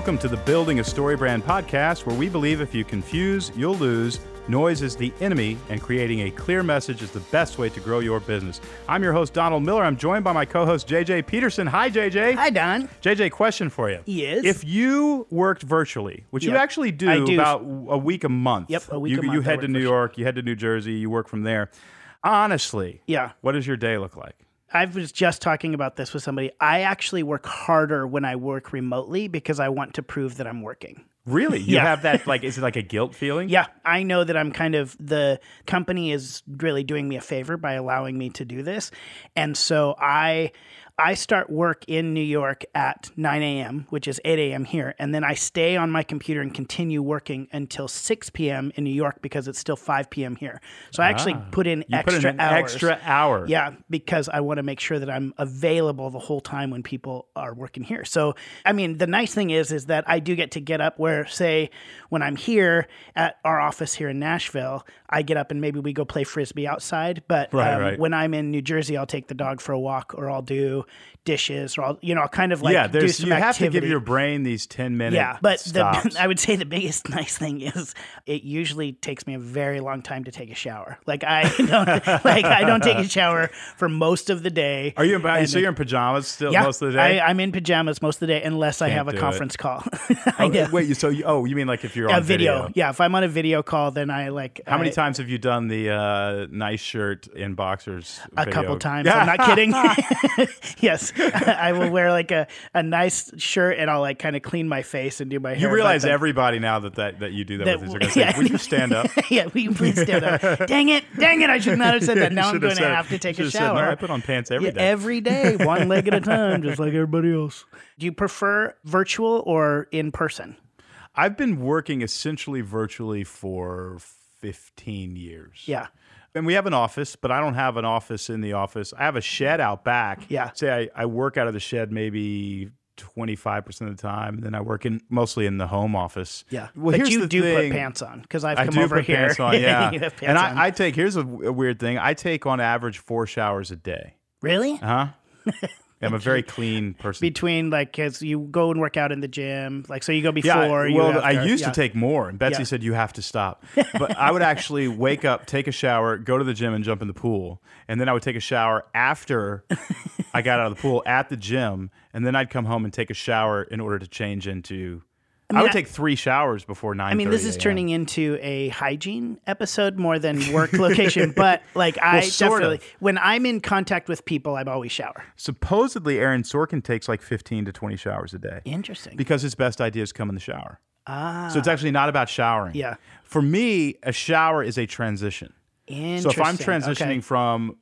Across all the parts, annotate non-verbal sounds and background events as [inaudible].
Welcome to the Building a StoryBrand podcast, where we believe if you confuse, you'll lose. Noise is the enemy, and creating a clear message is the best way to grow your business. I'm your host, Donald Miller. I'm joined by my co host, JJ Peterson. Hi, JJ. Hi, Don. JJ, question for you. Yes. If you worked virtually, which you actually do, do. about a week a month. Yep, a week you, a month You head to New. York, you head to New Jersey, you work from there. Honestly, Yeah. what does your day look like? I was just talking about this with somebody. I actually work harder when I work remotely because I want to prove that I'm working. Really? You Yeah. have that, like, is it like a guilt feeling? Yeah, I know that I'm kind of the company is really doing me a favor by allowing me to do this. And so I I start work in New York at 9 a.m., which is 8 a.m. here, and then I stay on my computer and continue working until 6 p.m. in New York because it's still 5 p.m. here. So I actually put in extra put in hours. extra hour. Yeah, because I want to make sure that I'm available the whole time when people are working here. So, I mean, the nice thing is is that I do get to get up where say when I'm here at our office here in Nashville, I get up and maybe we go play frisbee outside, but Right, um, right. when I'm in New Jersey, I'll take the dog for a walk or I'll do dishes or I'll you know, I'll kind of like yeah, do some you have to give your brain these 10 minutes. Yeah, but [laughs] stops. the, I would say the biggest [laughs] nice thing is it usually takes me a very long time to take a shower. Like I [laughs] don't like I don't take a shower for most of the day. Are you in, so you're in pajamas still yeah, most of the day? I, I'm in pajamas most of the day unless I Can't have a do it. conference call. I Oh. Wait, you, so you, oh, you mean like if you're on a video. Yeah, if I'm on a video call, then I like How many times have you done the uh, nice shirt in boxers? A video? couple times. I'm not kidding. [laughs] yes, [laughs] I will wear like a, a nice shirt and I'll like kind of clean my face and do my hair. You realize everybody now that, that, that you do that, That- with is going to say, yeah. "Would you stand up?" [laughs] yeah, will you please stand up? dang it, dang it! I should not have said that. Now I'm going to have to take a should've said, "No, shower. I put on pants every Yeah, day. every day, one leg at a time, just like everybody else. Do you prefer virtual or in person? I've been working essentially virtually for 15 years. Yeah. And we have an office, but I don't have an office in the office. I have a shed out back. Yeah. Say I, I work out of the shed maybe 25% of the time, and then I work in mostly in the home office. Yeah. Well, but here's you the do thing. put pants on because I've I come over here. pants on, [laughs] yeah. pants and. I, I take here's a, w- a weird thing. I take on average four showers a day. really? Uh huh? [laughs] I'm a very clean person. Between like, cause you go and work out in the gym, like, so you go before. yeah, you well, I used Yeah. to take more, and Betsy Yeah. said you have to stop. [laughs] But I would actually wake up, take a shower, go to the gym, and jump in the pool, and then I would take a shower after I got out of the pool at the gym, and then I'd come home and take a shower in order to change into. I, mean, would I- take three showers before nine. I mean, this is turning into a hygiene episode more than work location, [laughs] but like I sort definitely, of. when I'm in contact with people, I'm always shower. Supposedly, Aaron Sorkin takes like 15 to 20 showers a day Interesting. because his best ideas come in the shower. Ah. So it's actually not about showering. Yeah. For me, a shower is a transition. Interesting. So if I'm transitioning Okay. from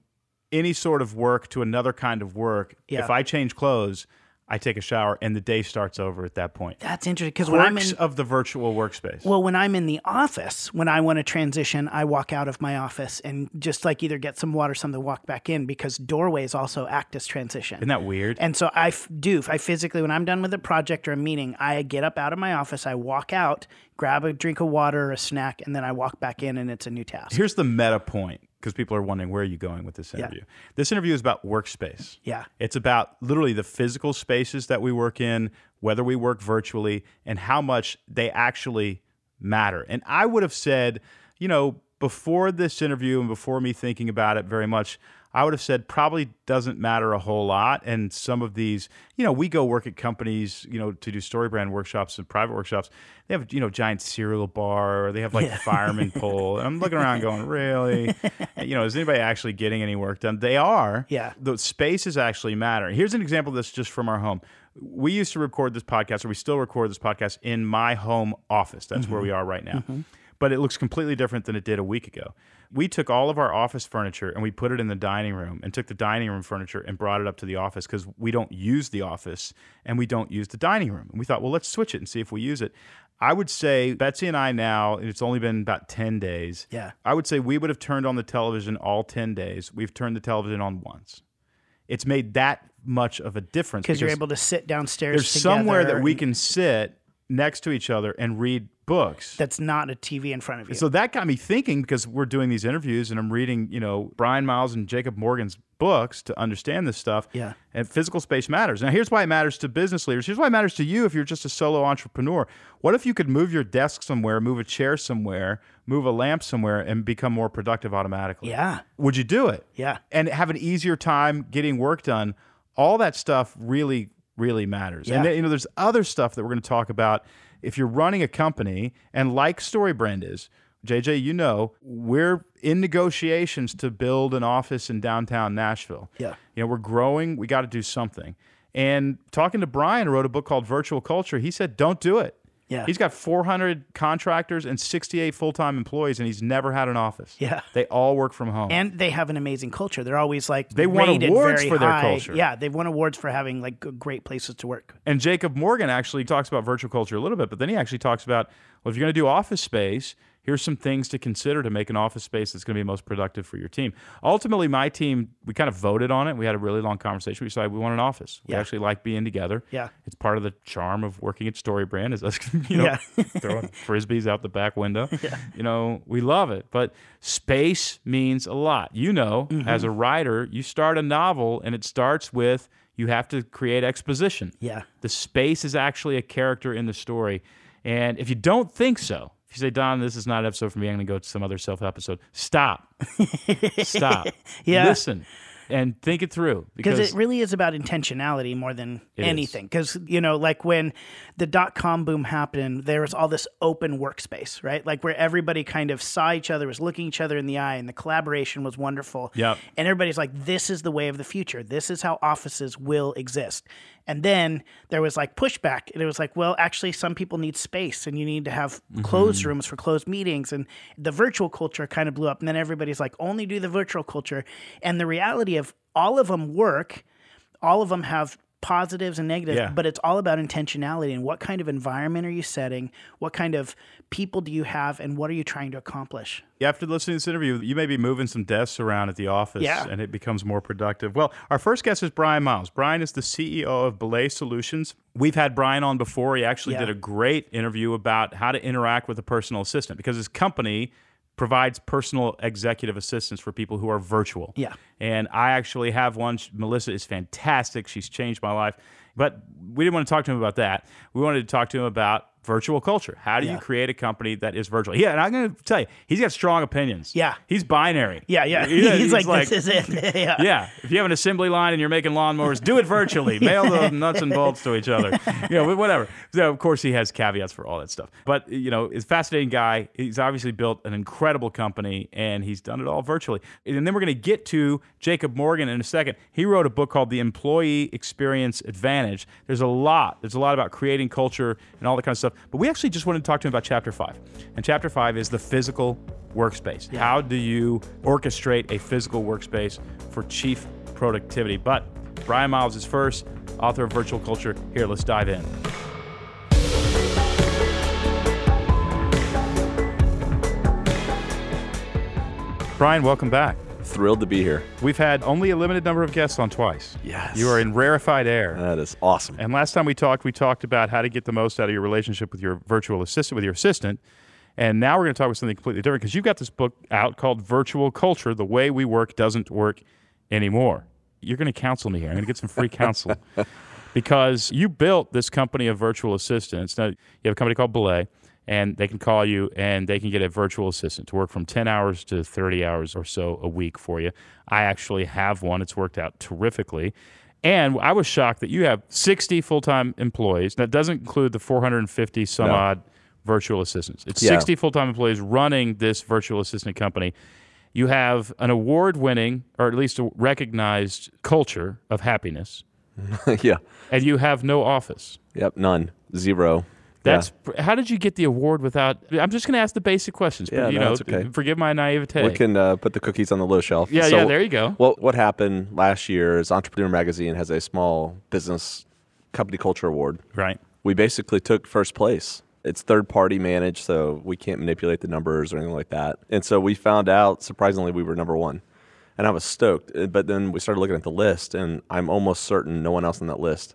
any sort of work to another kind of work, Yeah. if I change clothes, I take a shower and the day starts over at that point. that's interesting because when I'm in, of the virtual workspace. Well, when I'm in the office, when I want to transition, I walk out of my office and just like either get some water, something to walk back in because doorways also act as transition. Isn't that weird? and so I f- do. I physically, when I'm done with a project or a meeting, I get up out of my office, I walk out, grab a drink of water or a snack, and then I walk back in, and it's a new task. Here's the meta point because people are wondering where are you going with this interview. This interview is about workspace. Yeah. It's about literally the physical spaces that we work in, whether we work virtually, and how much they actually matter. And I would have said, you know, before this interview and before me thinking about it very much, I would have said probably doesn't matter a whole lot. And some of these, you know, we go work at companies, you know, to do StoryBrand workshops and private workshops. They have, you know, giant cereal bar, or they have like fireman [laughs] pole. And I'm looking around going, really? [laughs] you know, is anybody actually getting any work done? They are. Yeah. The spaces actually matter. Here's an example that's just from our home. We used to record this podcast, or we still record this podcast in my home office. That's where mm-hmm. we are right now. Mm-hmm. But it looks completely different than it did a week ago. We took all of our office furniture and we put it in the dining room and took the dining room furniture and brought it up to the office because we don't use the office and we don't use the dining room. And we thought, well, let's switch it and see if we use it. I would say Betsy and I now, it's only been about 10 days. Yeah. I would say we would have turned on the television all 10 days. We've turned the television on once. It's made that much of a difference because you're able to sit downstairs. there's somewhere that we can sit next to each other and read books. That's not a TV in front of you. So that got me thinking because we're doing these interviews and I'm reading, you know, Bryan Miles and Jacob Morgan's books to understand this stuff. Yeah. And physical space matters. Now, here's why it matters to business leaders. Here's why it matters to you if you're just a solo entrepreneur. What if you could move your desk somewhere, move a chair somewhere, move a lamp somewhere, and become more productive automatically? yeah. Would you do it? Yeah. And have an easier time getting work done? All that stuff really, really matters. And Yeah. then, you know, there's other stuff that we're going to talk about. If you're running a company, and like StoryBrand is, JJ, you know, we're in negotiations to build an office in downtown Nashville. Yeah. You know, we're growing. We got to do something. And talking to Bryan, who wrote a book called Virtual Culture, he said, don't do it. Yeah. He's got 400 contractors and 68 full time employees, and he's never had an office. Yeah. They all work from home. and they have an amazing culture. They're always like they won awards for their culture. Yeah, they've won awards for having like great places to work. And Jacob Morgan actually talks about virtual culture a little bit, but then he actually talks about well, if you're going to do office space, here's some things to consider to make an office space that's going to be most productive for your team. Ultimately, my team, we kind of voted on it. We had a really long conversation. We decided we want an office. We Yeah. actually like being together. Yeah. It's part of the charm of working at StoryBrand is us, [laughs] you know, Yeah. [laughs] throwing frisbees out the back window. [laughs] Yeah. You know, we love it. But space means a lot. You know, Mm-hmm. as a writer, you start a novel and it starts with you have to create exposition. Yeah. The space is actually a character in the story. And if you don't think so, if you say, Don, this is not an episode for me, I'm going to go to some other self episode, stop. stop. [laughs] Yeah. Listen and think it through. because Because it really is about intentionality more than anything because you know like when the dot-com boom happened there was all this open workspace right? Like where everybody kind of saw each other was looking each other in the eye and the collaboration was wonderful. Yep. and everybody's like this is the way of the future. This is how offices will exist. And then there was like pushback and it was like well actually some people need space and you need to have Mm-hmm. closed rooms for closed meetings. And the virtual culture kind of blew up and then everybody's like only do the virtual culture. And the reality of all of them work all of them have positives and negatives Yeah. but it's all about intentionality and what kind of environment are you setting what kind of people do you have and what are you trying to accomplish Yeah, after listening to this interview, you may be moving some desks around at the office Yeah. and it becomes more productive. Well, our first guest is Bryan Miles. Bryan is the CEO of Belay Solutions. We've had Bryan on before. He actually Yeah. did a great interview about how to interact with a personal assistant because his company provides personal executive assistance for people who are virtual. Yeah. And I actually have one. Melissa is fantastic. She's changed my life. But we didn't want to talk to him about that. We wanted to talk to him about virtual culture. How do you create a company that is virtual? Yeah, and I'm going to tell you, he's got strong opinions. Yeah. He's binary. yeah yeah, Yeah, [laughs] he's, like, this is it [laughs] yeah yeah, if you have an assembly line and you're making lawnmowers, do it virtually. [laughs] Mail the nuts and bolts to each other. You know, whatever. So of course he has caveats for all that stuff. But you know, he's a fascinating guy. He's obviously built an incredible company and he's done it all virtually. And then we're going to get to Jacob Morgan in a second. He wrote a book called The Employee Experience Advantage. There's a lot. There's a lot about creating culture and all that kind of stuff. But we actually just wanted to talk to him about chapter 5. And chapter 5 is the physical workspace. How do you orchestrate a physical workspace for chief productivity? But Bryan Miles is first, author of Virtual Culture. Here, let's dive in. Bryan, welcome back. Thrilled to be here. We've had only a limited number of guests on twice. Yes. You are in rarefied air. That is awesome. And last time we talked, we talked about how to get the most out of your relationship with your virtual assistant, with your assistant. And now we're going to talk about something completely different because you've got this book out called Virtual Culture The Way We Work Doesn't Work Anymore. You're going to counsel me here. I'm going to get some free counsel [laughs] because you built this company of virtual assistants. Now, you have a company called Belay, and they can call you and they can get a virtual assistant to work from 10 hours to 30 hours or so a week for you. I actually have one, it's worked out terrifically. And I was shocked that you have 60 full time employees. That doesn't include the 450 some No. odd virtual assistants. It's Yeah. 60 full time employees running this virtual assistant company. You have an award winning, or at least a recognized culture of happiness, [laughs] yeah. and you have no office. Yep. None. Zero. That's how did you get the award without? I'm just going to ask the basic questions, but Yeah, you no, know, okay. forgive my naivete. We can uh, put the cookies on the low shelf. yeah, So yeah, there you go. What what happened last year is Entrepreneur Magazine has a small business company culture award. Right. We basically took first place. It's third party managed, so we can't manipulate the numbers or anything like that. And so we found out surprisingly we were number one. And I was stoked. Uh, But then we started looking at the list, and I'm almost certain no one else on that list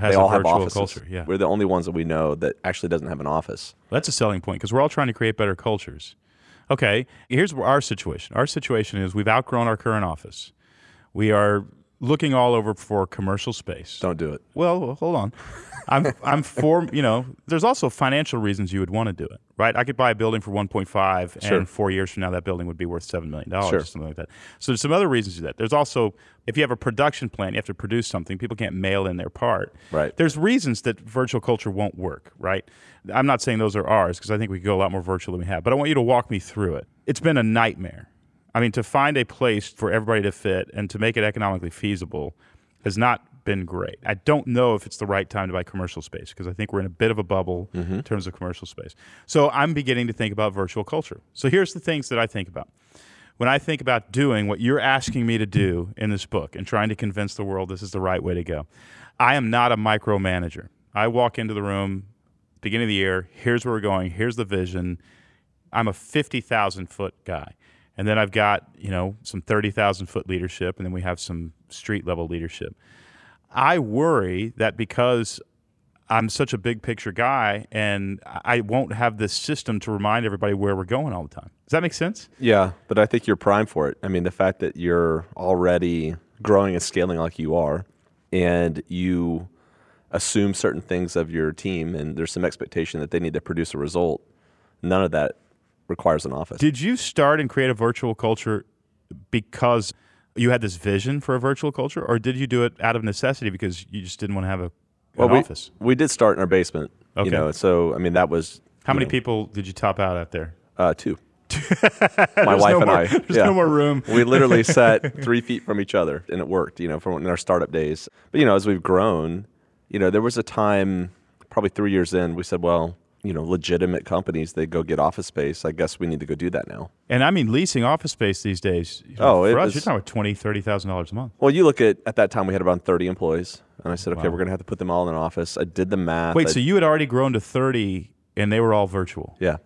they a all have offices. culture. Yeah, We're the only ones that we know that actually doesn't have an office. That's a selling point because we're all trying to create better cultures. Okay, here's our situation. Our situation is we've outgrown our current office. We are looking all over for commercial space. Don't do it. Well, hold on. I'm I'm for [laughs] you know. There's also financial reasons you would want to do it, right? I could buy a building for 1.5, Sure. and four years from now that building would be worth seven million dollars Sure. or something like that. So there's some other reasons to do that. There's also if you have a production plan, you have to produce something. People can't mail in their part. Right. There's reasons that virtual culture won't work, right? I'm not saying those are ours because I think we could go a lot more virtual than we have. But I want you to walk me through it. It's been a nightmare. I mean, to find a place for everybody to fit and to make it economically feasible has not been great. I don't know if it's the right time to buy commercial space because I think we're in a bit of a bubble mm-hmm. in terms of commercial space. So I'm beginning to think about virtual culture. So here's the things that I think about. When I think about doing what you're asking me to do in this book and trying to convince the world this is the right way to go, I am not a micromanager. I walk into the room, beginning of the year, here's where we're going, here's the vision. I'm a 50,000 foot guy. And then I've got, you know, some 30,000 foot leadership, and then we have some street level leadership. I worry that because I'm such a big picture guy and I won't have this system to remind everybody where we're going all the time. Does that make sense? Yeah, but I think you're prime for it. I mean, the fact that you're already growing and scaling like you are, and you assume certain things of your team, and there's some expectation that they need to produce a result. None of that requires an office. Did you start and create a virtual culture because you had this vision for a virtual culture, or did you do it out of necessity because you just didn't want to have a, an well, we, office? we did start in our basement. Okay. You know, so I mean, that was How many know, people did you top out at there? Uh, two. [laughs] My wife no and more- I. [laughs] There's yeah. no more room. we literally [laughs] sat three feet from each other, and it worked. You know, from in our startup days. But you know, as we've grown, you know, there was a time, probably three years in, we said, well, you know, legitimate companies they go get office space. I guess we need to go do that now. And I mean, leasing office space these days. you know, Oh, for us, was- you're talking about twenty, thirty thousand dollars a month. Well, you look at at that time we had around thirty employees, and I said, okay, Wow. we're going to have to put them all in an office. I did the math. Wait, I- so you had already grown to thirty, and they were all virtual. yeah,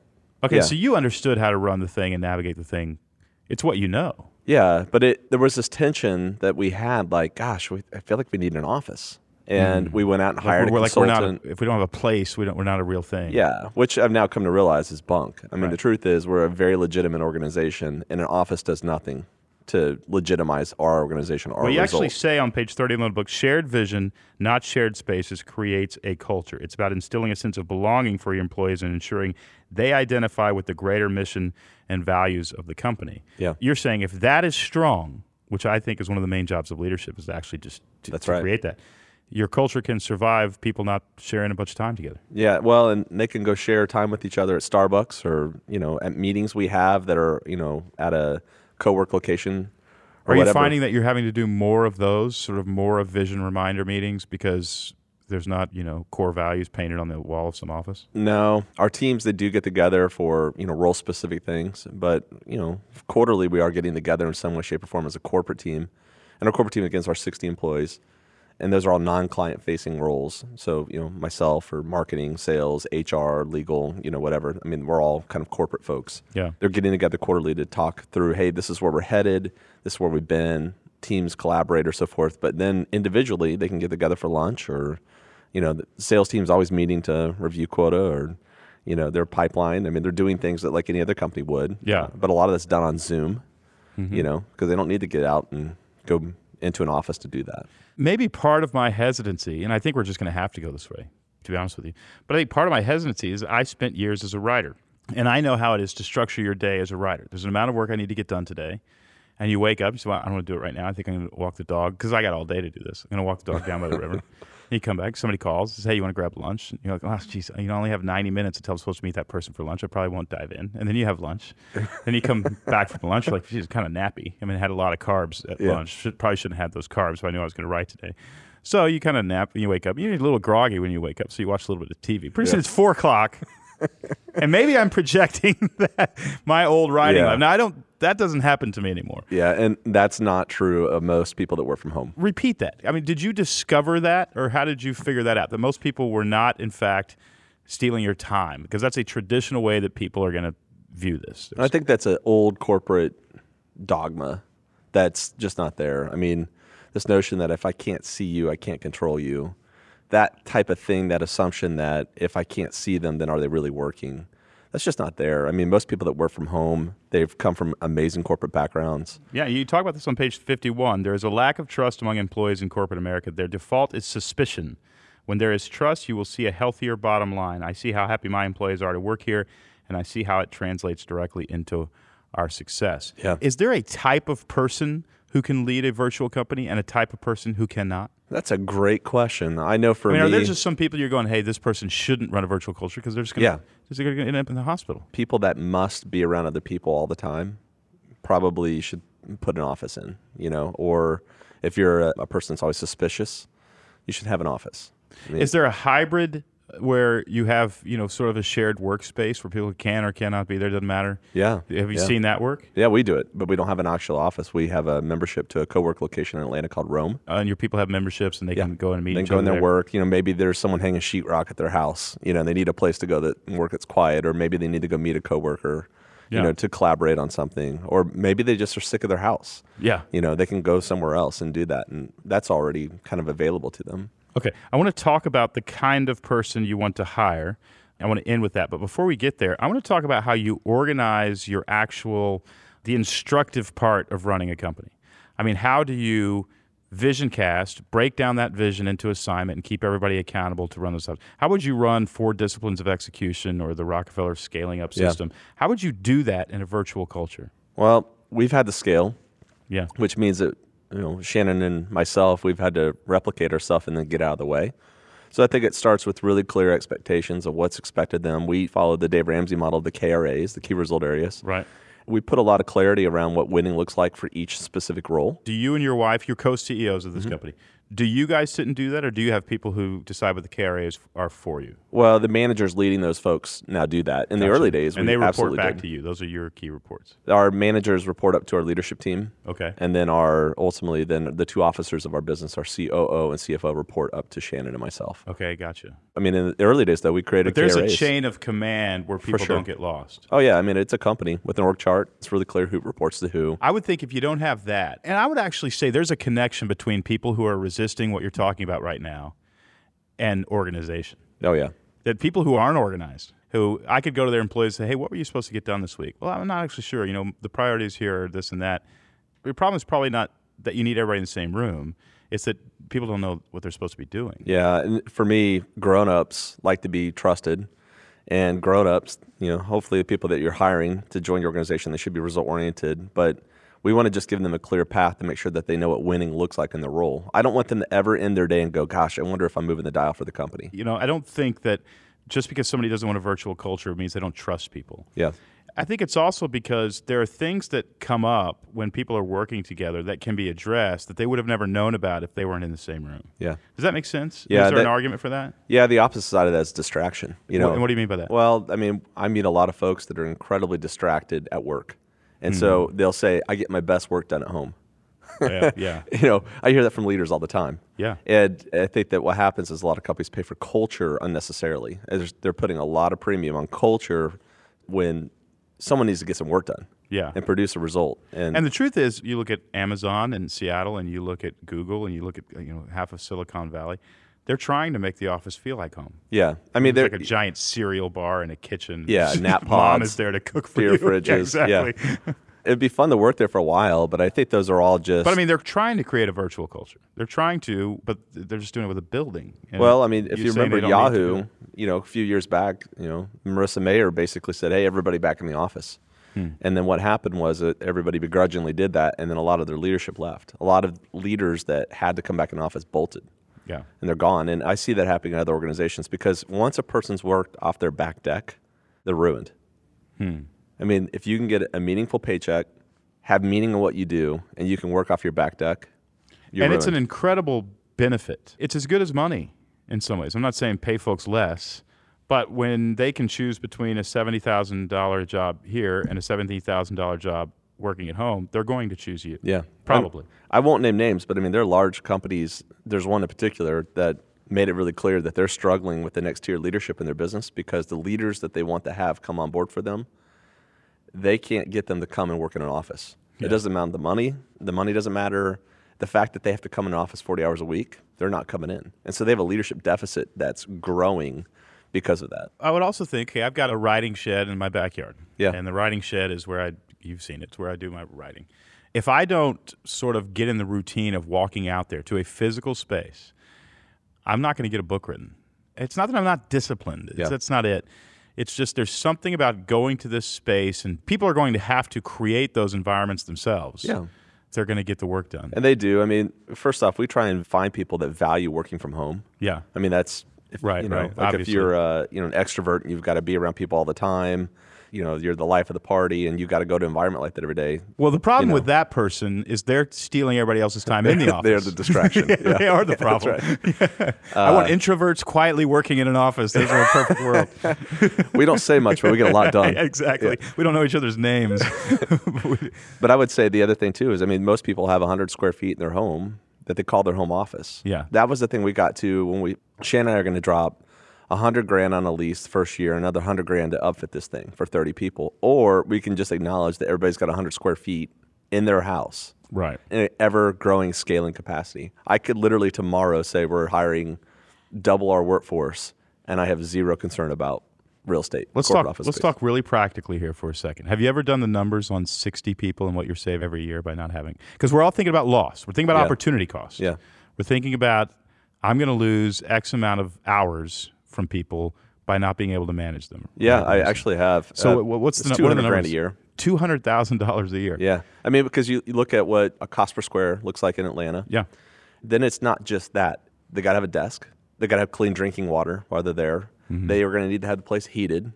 Okay, Yeah. so you understood how to run the thing and navigate the thing. It's what you know. yeah, but it there was this tension that we had. Like, gosh, we, I feel like we need an office, and we went out and Hmm. Like hired we're, a like we're consultant. not. If we don't have a place, we don't. We're not a real thing. Yeah, which I've now come to realize is bunk. I mean, Right. the truth is, we're a very legitimate organization, and an office does nothing to legitimize our organization. Our Well, you result. actually say on page 30 of the book, shared vision, not shared spaces, creates a culture. It's about instilling a sense of belonging for your employees and ensuring they identify with the greater mission and values of the company. Yeah. You're saying if that is strong, which I think is one of the main jobs of leadership, is actually just to, That's to right. create that. Your culture can survive people not sharing a bunch of time together. Yeah, well, and they can go share time with each other at Starbucks or you know at meetings we have that are you know at a co-work location. Or Are you whatever. finding that you're having to do more of those, sort of more of vision reminder meetings because there's not, you know, core values painted on the wall of some office? No, our teams they do get together for you know role specific things, but you know quarterly we are getting together in some way, shape, or form as a corporate team, and our corporate team against our sixty employees, and those are all non-client facing roles. So you know myself or marketing, sales, HR, legal, you know whatever. I mean we're all kind of corporate folks. Yeah. They're getting together quarterly to talk through, hey, this is where we're headed, this is where we've been, teams collaborate or so forth. But then individually they can get together for lunch or you know, the sales team's always meeting to review quota or, you know, their pipeline. I mean, they're doing things that like any other company would. Yeah. Uh, but a lot of that's done on Zoom, you know, because they don't need to get out and go into an office to do that. Maybe part of my hesitancy, and I think we're just going to have to go this way, to be honest with you. But I think part of my hesitancy is I spent years as a writer, and I know how it is to structure your day as a writer. There's an amount of work I need to get done today, and you wake up, you say, well, I don't want to do it right now. I think I'm going to walk the dog because I got all day to do this. I'm going to walk the dog down by the river. [laughs] You come back, somebody calls, says, "Hey, you want to grab lunch?" And you're like, "Oh, geez, you know, I only have 90 minutes until I'm supposed to meet that person for lunch. I probably won't dive in." And then you have lunch. [laughs] then you come back from lunch, like, "She's kind of nappy." I mean, I had a lot of carbs at Yeah. lunch. Should, probably shouldn't have had those carbs, but I knew I was going to write today. So you kind of nap and you wake up. You're a little groggy when you wake up, so you watch a little bit of TV. Pretty soon it's four o'clock, [laughs] and maybe I'm projecting [laughs] that my old writing Yeah. life. Now I don't. That doesn't happen to me anymore. Yeah. And that's not true of most people that work from home. Repeat that. I mean, did you discover that, or how did you figure that out? That most people were not, in fact, stealing your time, because that's a traditional way that people are going to view this. And I think that's an old corporate dogma that's just not there. I mean, this notion that if I can't see you, I can't control you. that type of thing, that assumption that if I can't see them, then are they really working? That's just not there. I mean, most people that work from home, they've come from amazing corporate backgrounds. Yeah, you talk about this on page 51. There is a lack of trust among employees in corporate America. Their default is suspicion. When there is trust, you will see a healthier bottom line. I see how happy my employees are to work here, and I see how it translates directly into our success. Yeah. Is there a type of person who can lead a virtual company and a type of person who cannot? That's a great question. I know for I mean, are there just some people you're going, hey, this person shouldn't run a virtual culture because they're just going Yeah. to end up in the hospital? people that must be around other people all the time probably should put an office in, you know, or if you're a, a person that's always suspicious, you should have an office. I mean, Is there a hybrid where you have, you know, sort of a shared workspace where people can or cannot be there? Doesn't matter. yeah. Have you yeah. seen that work? Yeah, we do it, but we don't have an actual office. We have a membership to a co-work location in Atlanta called Roam. Uh, and your people have memberships and they Yeah. can go and meet go in their there? work. You know, maybe there's someone hanging sheetrock at their house. You know, and they need a place to go that work that's quiet, or maybe they need to go meet a coworker. Yeah. You know, to collaborate on something, or maybe they just are sick of their house. Yeah. You know, they can go somewhere else and do that, and that's already kind of available to them. Okay. I want to talk about the kind of person you want to hire. I want to end with that. But before we get there, I want to talk about how you organize your actual, the instructive part of running a company. I mean, how do you vision cast, break down that vision into assignment, and keep everybody accountable to run those up? How would you run four disciplines of execution or the Rockefeller scaling up Yeah. system? How would you do that in a virtual culture? Well, we've had the scale, Yeah. which means that you know Shannon and myself we've had to replicate ourselves and then get out of the way. So I think it starts with really clear expectations of what's expected of them. We follow the Dave Ramsey model of the KRAs, the key result areas. Right. We put a lot of clarity around what winning looks like for each specific role. Do you and your wife, you're co-CEOs of this Mm-hmm. company, do you guys sit and do that, or do you have people who decide what the KRAs are for you? Well, the managers leading those folks now do that. In the early days, and they report back did. to you. Those are your key reports. Our managers report up to our leadership team. Okay. And then our ultimately then the two officers of our business, our COO and CFO, report up to Shannon and myself. Okay, gotcha. I mean, in the early days though, we created But there's a chain of command where people sure. don't get lost. Oh yeah, I mean it's a company with an org chart. It's really clear who reports to who. I would think if you don't have that, and I would actually say there's a connection between people who are resisting what you're talking about right now and organization. Oh yeah, that people who aren't organized, who I could go to their employees and say, hey, what were you supposed to get done this week? Well, I'm not actually sure. You know, the priorities here are this and that. The problem is probably not that you need everybody in the same room. It's that people don't know what they're supposed to be doing. yeah. And for me, grown-ups like to be trusted, and grown-ups, you know, hopefully the people that you're hiring to join your organization, they should be result-oriented, but. We want to just give them a clear path to make sure that they know what winning looks like in the role. I don't want them to ever end their day and go, "Gosh, I wonder if I'm moving the dial for the company." You know, I don't think that just because somebody doesn't want a virtual culture means they don't trust people. Yeah, I think it's also because there are things that come up when people are working together that can be addressed that they would have never known about if they weren't in the same room. yeah, Does that make sense? Yeah, Is there an argument for that? yeah. The opposite side of that is distraction. You know, and what do you mean by that? Well, I mean, I meet a lot of folks that are incredibly distracted at work. And hmm. so they'll say, I get my best work done at home. Oh, yeah, [laughs] yeah. You know, I hear that from leaders all the time. Yeah. And I think that what happens is a lot of companies pay for culture unnecessarily. They're putting a lot of premium on culture when someone needs to get some work done Yeah. and produce a result. And, And the truth is, you look at Amazon in Seattle, and you look at Google, and you look at you know half of Silicon Valley. They're trying to make the office feel like home. yeah, I mean, There's they're like a giant cereal bar and a kitchen. Yeah, [laughs] nap Mom pods, is there to cook for beer you. [laughs] fridges. Yeah, yeah. exactly. it'd be fun to work there for a while, but I think those are all just. But I mean, they're trying to create a virtual culture. They're trying to, but they're just doing it with a building. Well, I mean, if you remember they don't need to do Yahoo, you know, a few years back, you know, Marissa Mayer basically said, "Hey, everybody back in the office." Hmm. And then what happened was that everybody begrudgingly did that, and then a lot of their leadership left. A lot of leaders that had to come back in the office bolted, yeah, and they're gone. And I see that happening in other organizations because once a person's worked off their back deck, they're ruined. Hmm. I mean, if you can get a meaningful paycheck, have meaning in what you do, and you can work off your back deck, you're and it's an incredible benefit. It's as good as money in some ways. I'm not saying pay folks less, but when they can choose between a seventy thousand dollar job here and a seventy thousand dollar job working at home, they're going to choose you. Yeah, Probably. I won't name names, but I mean, there are large companies. There's one in particular that made it really clear that they're struggling with the next tier leadership in their business because the leaders that they want to have come on board for them, they can't get them to come and work in an office. It doesn't matter the money. The money doesn't matter. the fact that they have to come in an office 40 hours a week, they're not coming in. And so they have a leadership deficit that's growing because of that. I would also think, hey, I've got a riding shed in my backyard. Yeah. And the riding shed is where I, you've seen it, it's where I do my writing. If I don't sort of get in the routine of walking out there to a physical space, I'm not going to get a book written. It's not that I'm not disciplined. It's, Yeah. That's not it. It's just there's something about going to this space, and people are going to have to create those environments themselves. Yeah. They're going to get the work done. And they do. I mean, first off, we try and find people that value working from home. yeah. I mean, that's if, Right, You know, right, like obviously. if you're uh, you know an extrovert and you've got to be around people all the time, you know, you're the life of the party, and you've got to go to an environment like that every day. Well, the problem know. with that person is they're stealing everybody else's time in the office. They're the [laughs] distraction. [laughs] Yeah. they are the [laughs] problem. Uh, I want introverts quietly working in an office. Those are a perfect world. we don't say much, but we get a lot done. exactly. We don't know each other's names. But I would say the other thing too is, I mean, most people have 100 square feet in their home that they call their home office. Yeah. That was the thing we got to when we, Shannon and I are going to drop 100 grand on a lease first year, another 100 grand to upfit this thing for 30 people. Or we can just acknowledge that everybody's got 100 square feet in their house right. in an ever growing scaling capacity. I could literally tomorrow say we're hiring double our workforce and I have zero concern about real estate. Let's talk. Let's space. talk really practically here for a second. Have you ever done the numbers on sixty people and what you're saving every year by not having? Because we're all thinking about loss. We're thinking about Yeah. opportunity cost. Yeah. We're thinking about I'm going to lose X amount of hours from people by not being able to manage them. Yeah, I actually have. So Uh, what's the the 200 grand a year? Two hundred thousand dollars a year. Yeah. I mean, because you, you look at what a cost per square looks like in Atlanta, Yeah. then it's not just that. They got to have a desk. They got to have clean drinking water while they're there. Mm-hmm. They are going to need to have the place heated.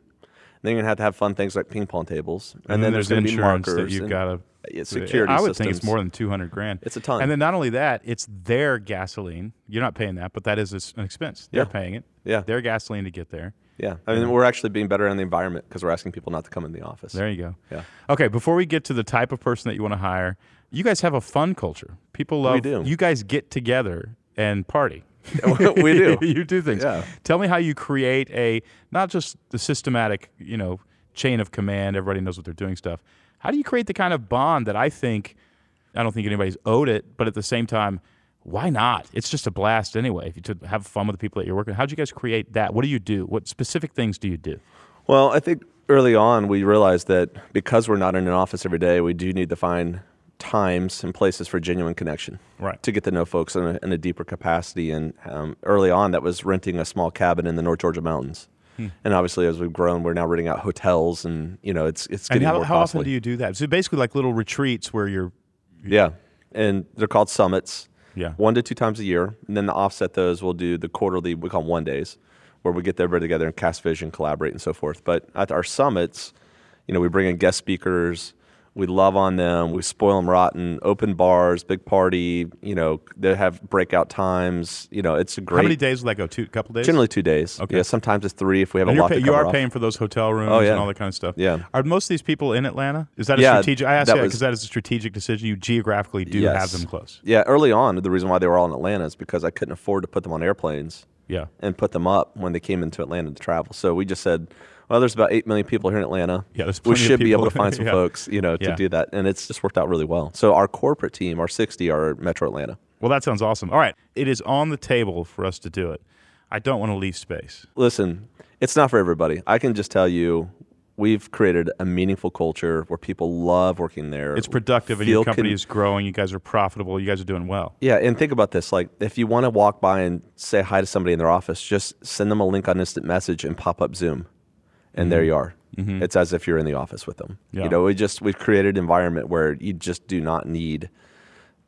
Then you're going to have to have fun things like ping pong tables. And, And, then, there's, there's, going to be markers. that you've got to. Yeah, security I would think it's more than two hundred grand. It's a ton. And then not only that, it's their gasoline. You're not paying that, but that is an expense. They're Yeah. paying it. Yeah. Their gasoline to get there. Yeah. I mean, we're actually being better on the environment because we're asking people not to come in the office. There you go. Yeah. Okay, before we get to the type of person that you want to hire, you guys have a fun culture. People love. We do. You guys get together and party. [laughs] we do. [laughs] you do things. Yeah. Tell me how you create a not just the systematic, you know, chain of command. Everybody knows what they're doing. Stuff. How do you create the kind of bond that I think? I don't think anybody's owed it, but at the same time, why not? It's just a blast anyway. If you to have fun with the people that you're working. How'd you guys create that? What do you do? What specific things do you do? Well, I think early on we realized that because we're not in an office every day, we do need to find times and places for genuine connection. Right. To get to know folks in a, in a deeper capacity. And um, early on, that was renting a small cabin in the North Georgia mountains. Hmm. And obviously, as we've grown, we're now renting out hotels, and you know, it's it's And getting how, more how costly. often do you do that? So basically, like little retreats where you're. Yeah, and they're called summits. Yeah. one to two times a year, and then to offset those, we'll do the quarterly. We call them one days, where we get everybody together and cast vision, collaborate, and so forth. But at our summits, you know, we bring in guest speakers. We love on them. We spoil them rotten. Open bars, big party. You know, they have breakout times. You know, it's a great. How many days will that go? Two, couple days. Generally two days. Okay. Yeah, sometimes it's three if we have And a lot pay- you are off. paying for those hotel rooms Oh, yeah. and all that kind of stuff. Yeah. Are most of these people in Atlanta? Is that a Yeah, strategic? I asked that because that is a strategic decision. You geographically do have them close. Yeah, early on, the reason why they were all in Atlanta is because I couldn't afford to put them on airplanes. Yeah. and put them up when they came into Atlanta to travel. So we just said, well, there's about eight million people here in Atlanta. Yeah, there's we should be able to [laughs] find some Yeah. folks, you know, to Yeah. do that, and it's just worked out really well. So our corporate team, our 60, are Metro Atlanta. Well, that sounds awesome. All right, it is on the table for us to do it. I don't want to leave space. Listen, it's not for everybody. I can just tell you. We've created a meaningful culture where people love working there. It's productive, and your company con- is growing. You guys are profitable. You guys are doing well. Yeah, and think about this. Like, if you want to walk by and say hi to somebody in their office, just send them a link on instant message and pop up Zoom, and there mm-hmm. you are. Mm-hmm. It's as if you're in the office with them. Yeah. You know, we just we've created an environment where you just do not need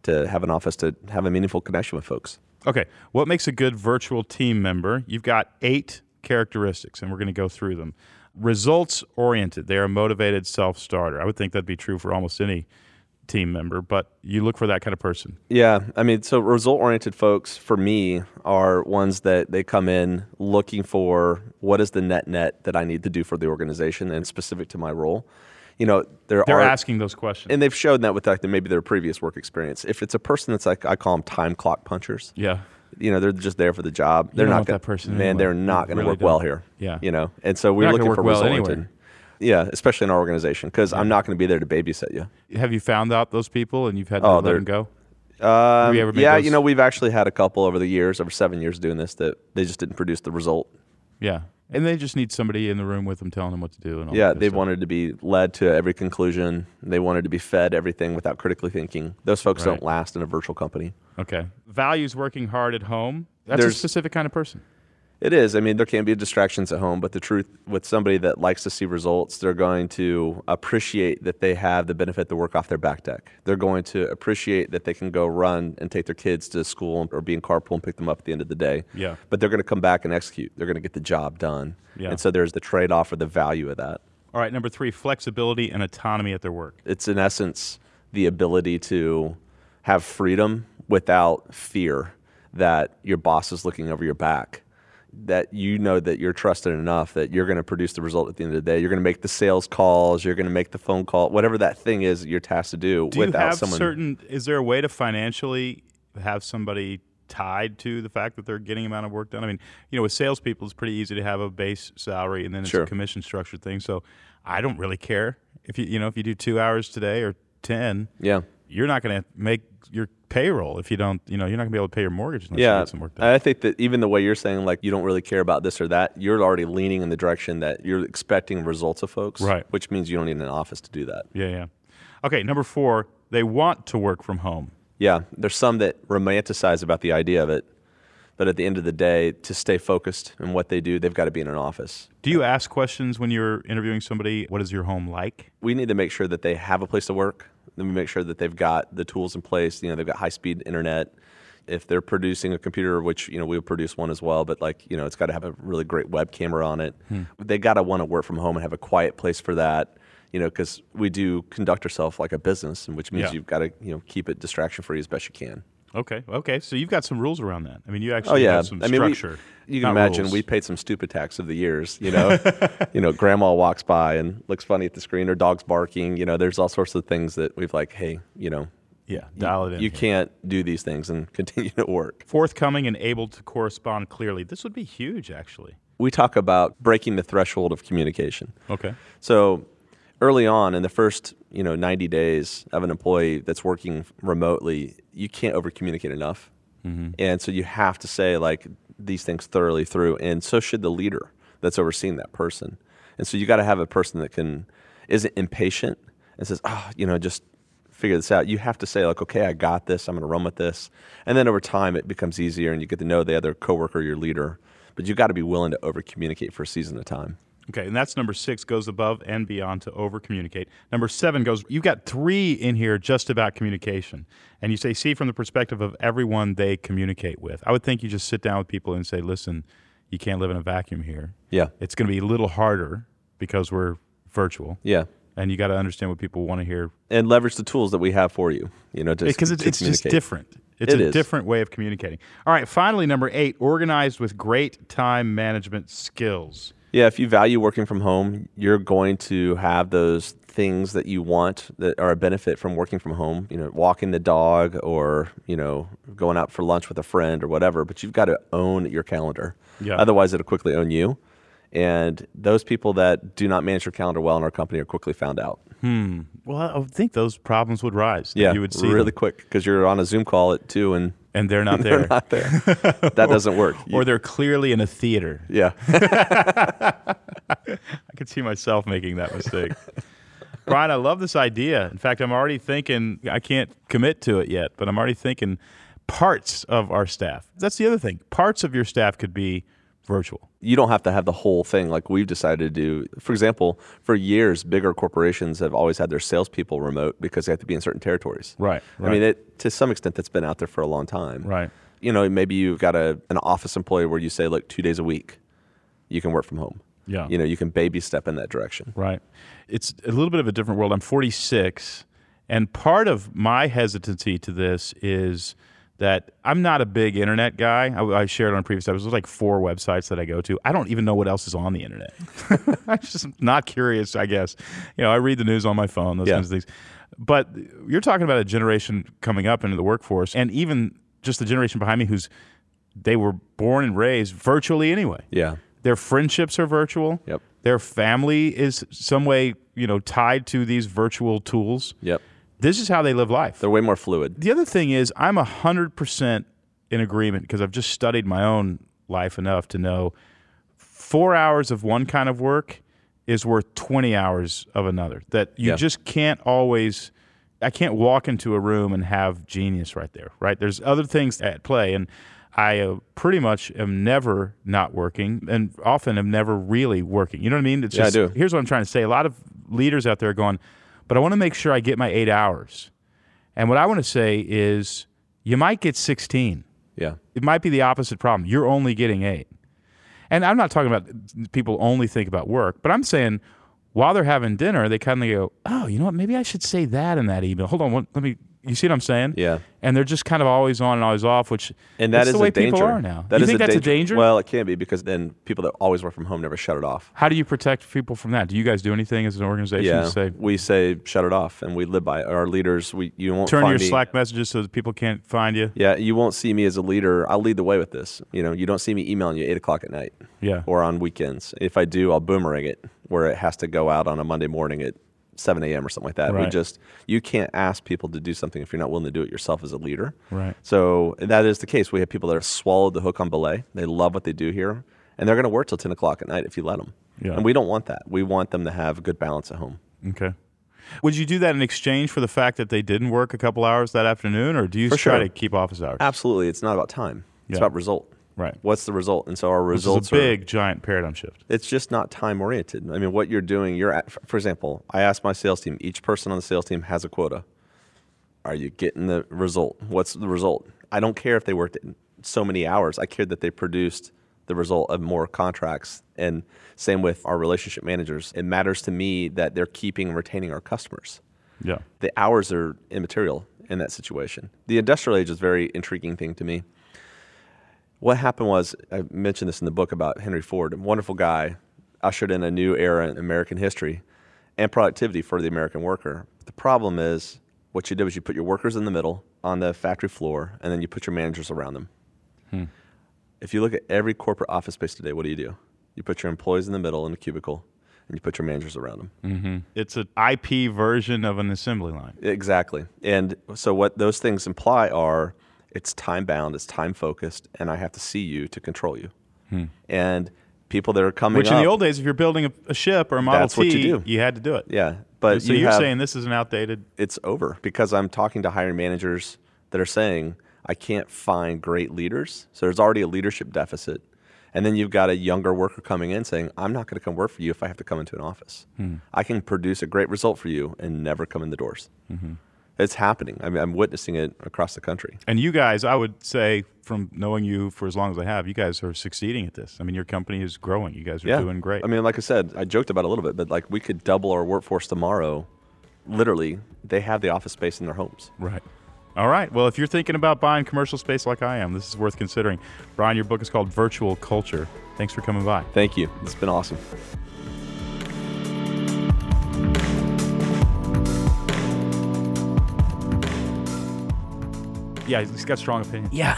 to have an office to have a meaningful connection with folks. Okay, what makes a good virtual team member? You've got eight characteristics, and we're going to go through them. Results oriented. They are a motivated self starter. I would think that'd be true for almost any team member, but you look for that kind of person. Yeah, I mean, so result oriented folks for me are ones that they come in looking for what is the net net that I need to do for the organization and specific to my role. You know, there They're are asking those questions. and they've shown that with like maybe their previous work experience. If it's a person that's like I call them time clock punchers, yeah. you know, they're just there for the job. They're don't gonna, that person Man, anyway. they're not going to really work well don't. here. Yeah. you know, and so we're looking for well result oriented. Yeah, especially in our organization because I'm not going to be there to babysit you. Have you found out those people and you've had to Oh, let them go? Um, you yeah, those- you know, we've actually had a couple over the years, over seven years doing this, that they just didn't produce the result. Yeah. And they just need somebody in the room with them telling them what to do. And all Yeah, they stuff. wanted to be led to every conclusion. They wanted to be fed everything without critically thinking. Those folks Right. don't last in a virtual company. Okay. Values working hard at home. That's a specific kind of person. It is. I mean, there can be distractions at home, but the truth with somebody that likes to see results, they're going to appreciate that they have the benefit to work off their back deck. They're going to appreciate that they can go run and take their kids to school or be in carpool and pick them up at the end of the day. Yeah. But they're going to come back and execute. They're going to get the job done. Yeah. And so there's the trade off or the value of that. All right. Number three, flexibility and autonomy at their work. It's in essence the ability to have freedom without fear that your boss is looking over your back. That you know that you're trusted enough that you're going to produce the result at the end of the day. You're going to make the sales calls. You're going to make the phone call, whatever that thing is that you're tasked to do, Do you have someone. certain, is there a way to financially have somebody tied to the fact that they're getting amount of work done? I mean, you know, with salespeople, it's pretty easy to have a base salary and then it's Sure. a commission structured thing. So I don't really care if you, you know, if you do two hours today or 10, yeah, you're not going to make your payroll if you don't, you know, you're not going to be able to pay your mortgage unless you get some work done. I think that even the way you're saying, like you don't really care about this or that, you're already leaning in the direction that you're expecting results of folks, Right. Which means you don't need an office to do that. yeah, yeah. Okay, number four, they want to work from home. Yeah, there's some that romanticize about the idea of it, but at the end of the day, to stay focused in what they do, they've got to be in an office. Do you ask questions when you're interviewing somebody? What is your home like? We need to make sure that they have a place to work. Then we make sure that they've got the tools in place. You know, they've got high-speed internet. If they're producing a computer, which you know we would produce one as well, but like you know, it's got to have a really great web camera on it. Hmm. They got to want to work from home and have a quiet place for that. You know, because we do conduct ourselves like a business, and which means Yeah. you've got to you know keep it distraction free as best you can. Okay, okay. So you've got some rules around that. I mean, you oh, actually Oh yeah, have some I mean, we- structure. you can imagine rules. we paid some stupid tax of the years. You know, [laughs] you know, grandma walks by and looks funny at the screen, or dog's barking. You know, there's all sorts of things that we've like, hey, you know, yeah, dial it in. you here. can't do these things and [laughs] continue to work. forthcoming and able to correspond clearly. This would be huge, actually. We talk about breaking the threshold of communication. Okay. So early on in the first you know 90 days of an employee that's working remotely, you can't over communicate enough, mm-hmm. and so you have to say like these things thoroughly through, and so should the leader that's overseeing that person. And so you got to have a person that can isn't impatient and says, oh, you know, just figure this out. You have to say like, okay, I got this. I'm going to run with this, and then over time it becomes easier, and you get to know the other coworker, your leader. But you got to be willing to over communicate for a season of time. Okay, and that's number six goes above and beyond to over communicate. Number seven goes, you've got three in here just about communication. And you say, see from the perspective of everyone they communicate with. I would think you just sit down with people and say, listen, you can't live in a vacuum here. Yeah. It's going to be a little harder because we're virtual. Yeah. And you got to understand what people want to hear and leverage the tools that we have for you. You know, to because it's, it's just different. It's It a is. different way of communicating. All right, finally, number eight, organized with great time management skills. Yeah, if you value working from home, you're going to have those things that you want that are a benefit from working from home. You know, walking the dog or you know going out for lunch with a friend or whatever. But you've got to own your calendar. Yeah. Otherwise, it'll quickly own you. And those people that do not manage their calendar well in our company are quickly found out. Hmm. Well, I would think those problems would rise. Yeah, you would see really them, quick because you're on a Zoom call at two and and they're not [laughs] there. they're not there. [laughs] that doesn't work. You- or they're clearly in a theater. yeah. [laughs] I could see myself making that mistake. Bryan, I love this idea. In fact, I'm already thinking, I can't commit to it yet, but I'm already thinking parts of our staff. That's the other thing. Parts of your staff could be virtual. you don't have to have the whole thing like we've decided to do. For example, for years, bigger corporations have always had their salespeople remote because they have to be in certain territories. Right, I mean, it, to some extent, that's been out there for a long time. Right. You know, maybe you've got a, an office employee where you say, look, two days a week, you can work from home. Yeah. You know, you can baby step in that direction. Right. It's a little bit of a different world. I'm 46, and part of my hesitancy to this is that I'm not a big internet guy. I, I shared on previous episodes, like four websites that I go to. I don't even know what else is on the internet. [laughs] I'm just not curious, I guess. You know, I read the news on my phone, those Yeah. kinds of things. But you're talking about a generation coming up into the workforce, and even just the generation behind me who's they were born and raised virtually anyway. Yeah. Their friendships are virtual. Yep. Their family is some way, you know, tied to these virtual tools. Yep. This is how they live life. They're way more fluid. The other thing is, I'm 100% in agreement because I've just studied my own life enough to know four hours of one kind of work is worth 20 hours of another. That you Yeah. just can't always, I can't walk into a room and have genius right there, right? There's other things at play. And I uh, pretty much am never not working and often am never really working. You know what I mean? It's Yeah, I just, do. Here's what I'm trying to say. A lot of leaders out there are going, but I want to make sure I get my eight hours. And what I want to say is, you might get 16. Yeah. It might be the opposite problem. You're only getting eight. And I'm not talking about people only think about work, but I'm saying while they're having dinner, they kind of go, oh, you know what? Maybe I should say that in that email. Hold on. What, let me, you see what I'm saying? Yeah. And they're just kind of always on and always off, which And that that's is the way a danger. people are now. That you is think that's a danger? Well, it can be because then people that always work from home never shut it off. How do you protect people from that? Do you guys do anything as an organization Yeah, to say, we say shut it off, and we live by it. Our leaders. We you won't turn your me, Slack messages so that people can't find you? Yeah, you won't see me as a leader. I'll lead the way with this. You know, you don't see me emailing you eight o'clock at night. Yeah. Or on weekends. If I do, I'll boomerang it where it has to go out on a Monday morning at 7 a.m. or something like that. We just you can't ask people to do something if you're not willing to do it yourself as a leader. Right. So that is the case. We have people that have swallowed the hook on Belay. They love what they do here, and they're going to work till 10 o'clock at night if you let them. Yeah. And we don't want that. We want them to have a good balance at home. Okay. Would you do that in exchange for the fact that they didn't work a couple hours that afternoon, or do you For try sure. to keep office hours? Absolutely, it's not about time. It's Yeah. about result. Right. What's the result? And so our Which is results a are big, giant paradigm shift. it's just not time oriented. I mean, what you're doing, you're at, for example, I asked my sales team, each person on the sales team has a quota. Are you getting the result? What's the result? I don't care if they worked so many hours. I care that they produced the result of more contracts. And same with our relationship managers. It matters to me that they're keeping and retaining our customers. Yeah. The hours are immaterial in that situation. The industrial age is a very intriguing thing to me. What happened was, I mentioned this in the book about Henry Ford, a wonderful guy, ushered in a new era in American history and productivity for the American worker. The problem is, what you did was you put your workers in the middle on the factory floor, and then you put your managers around them. Hmm. If you look at every corporate office space today, what do you do? You put your employees in the middle in a cubicle, and you put your managers around them. Mm-hmm. It's an IP version of an assembly line. Exactly. And so what those things imply are it's time bound, it's time focused, and I have to see you to control you. Hmm. And people that are coming Which in the old days, if you're building a, a ship or a Model That's what T, you do. had to do it. yeah, but So you you're have- saying this is an outdated. it's over because I'm talking to hiring managers that are saying I can't find great leaders. So there's already a leadership deficit. And then you've got a younger worker coming in saying, I'm not going to come work for you if I have to come into an office. Hmm. I can produce a great result for you and never come in the doors. Mm-hmm. It's happening. I mean, I'm witnessing it across the country. And you guys, I would say, from knowing you for as long as I have, you guys are succeeding at this. I mean, your company is growing. You guys are yeah. doing great. I mean, like I said, I joked about it a little bit, but like we could double our workforce tomorrow. Literally, they have the office space in their homes. Right. All right. Well, if you're thinking about buying commercial space like I am, this is worth considering. Bryan, your book is called Virtual Culture. Thanks for coming by. Thank you. It's been awesome. Yeah, he's got strong opinions. [laughs] Yeah,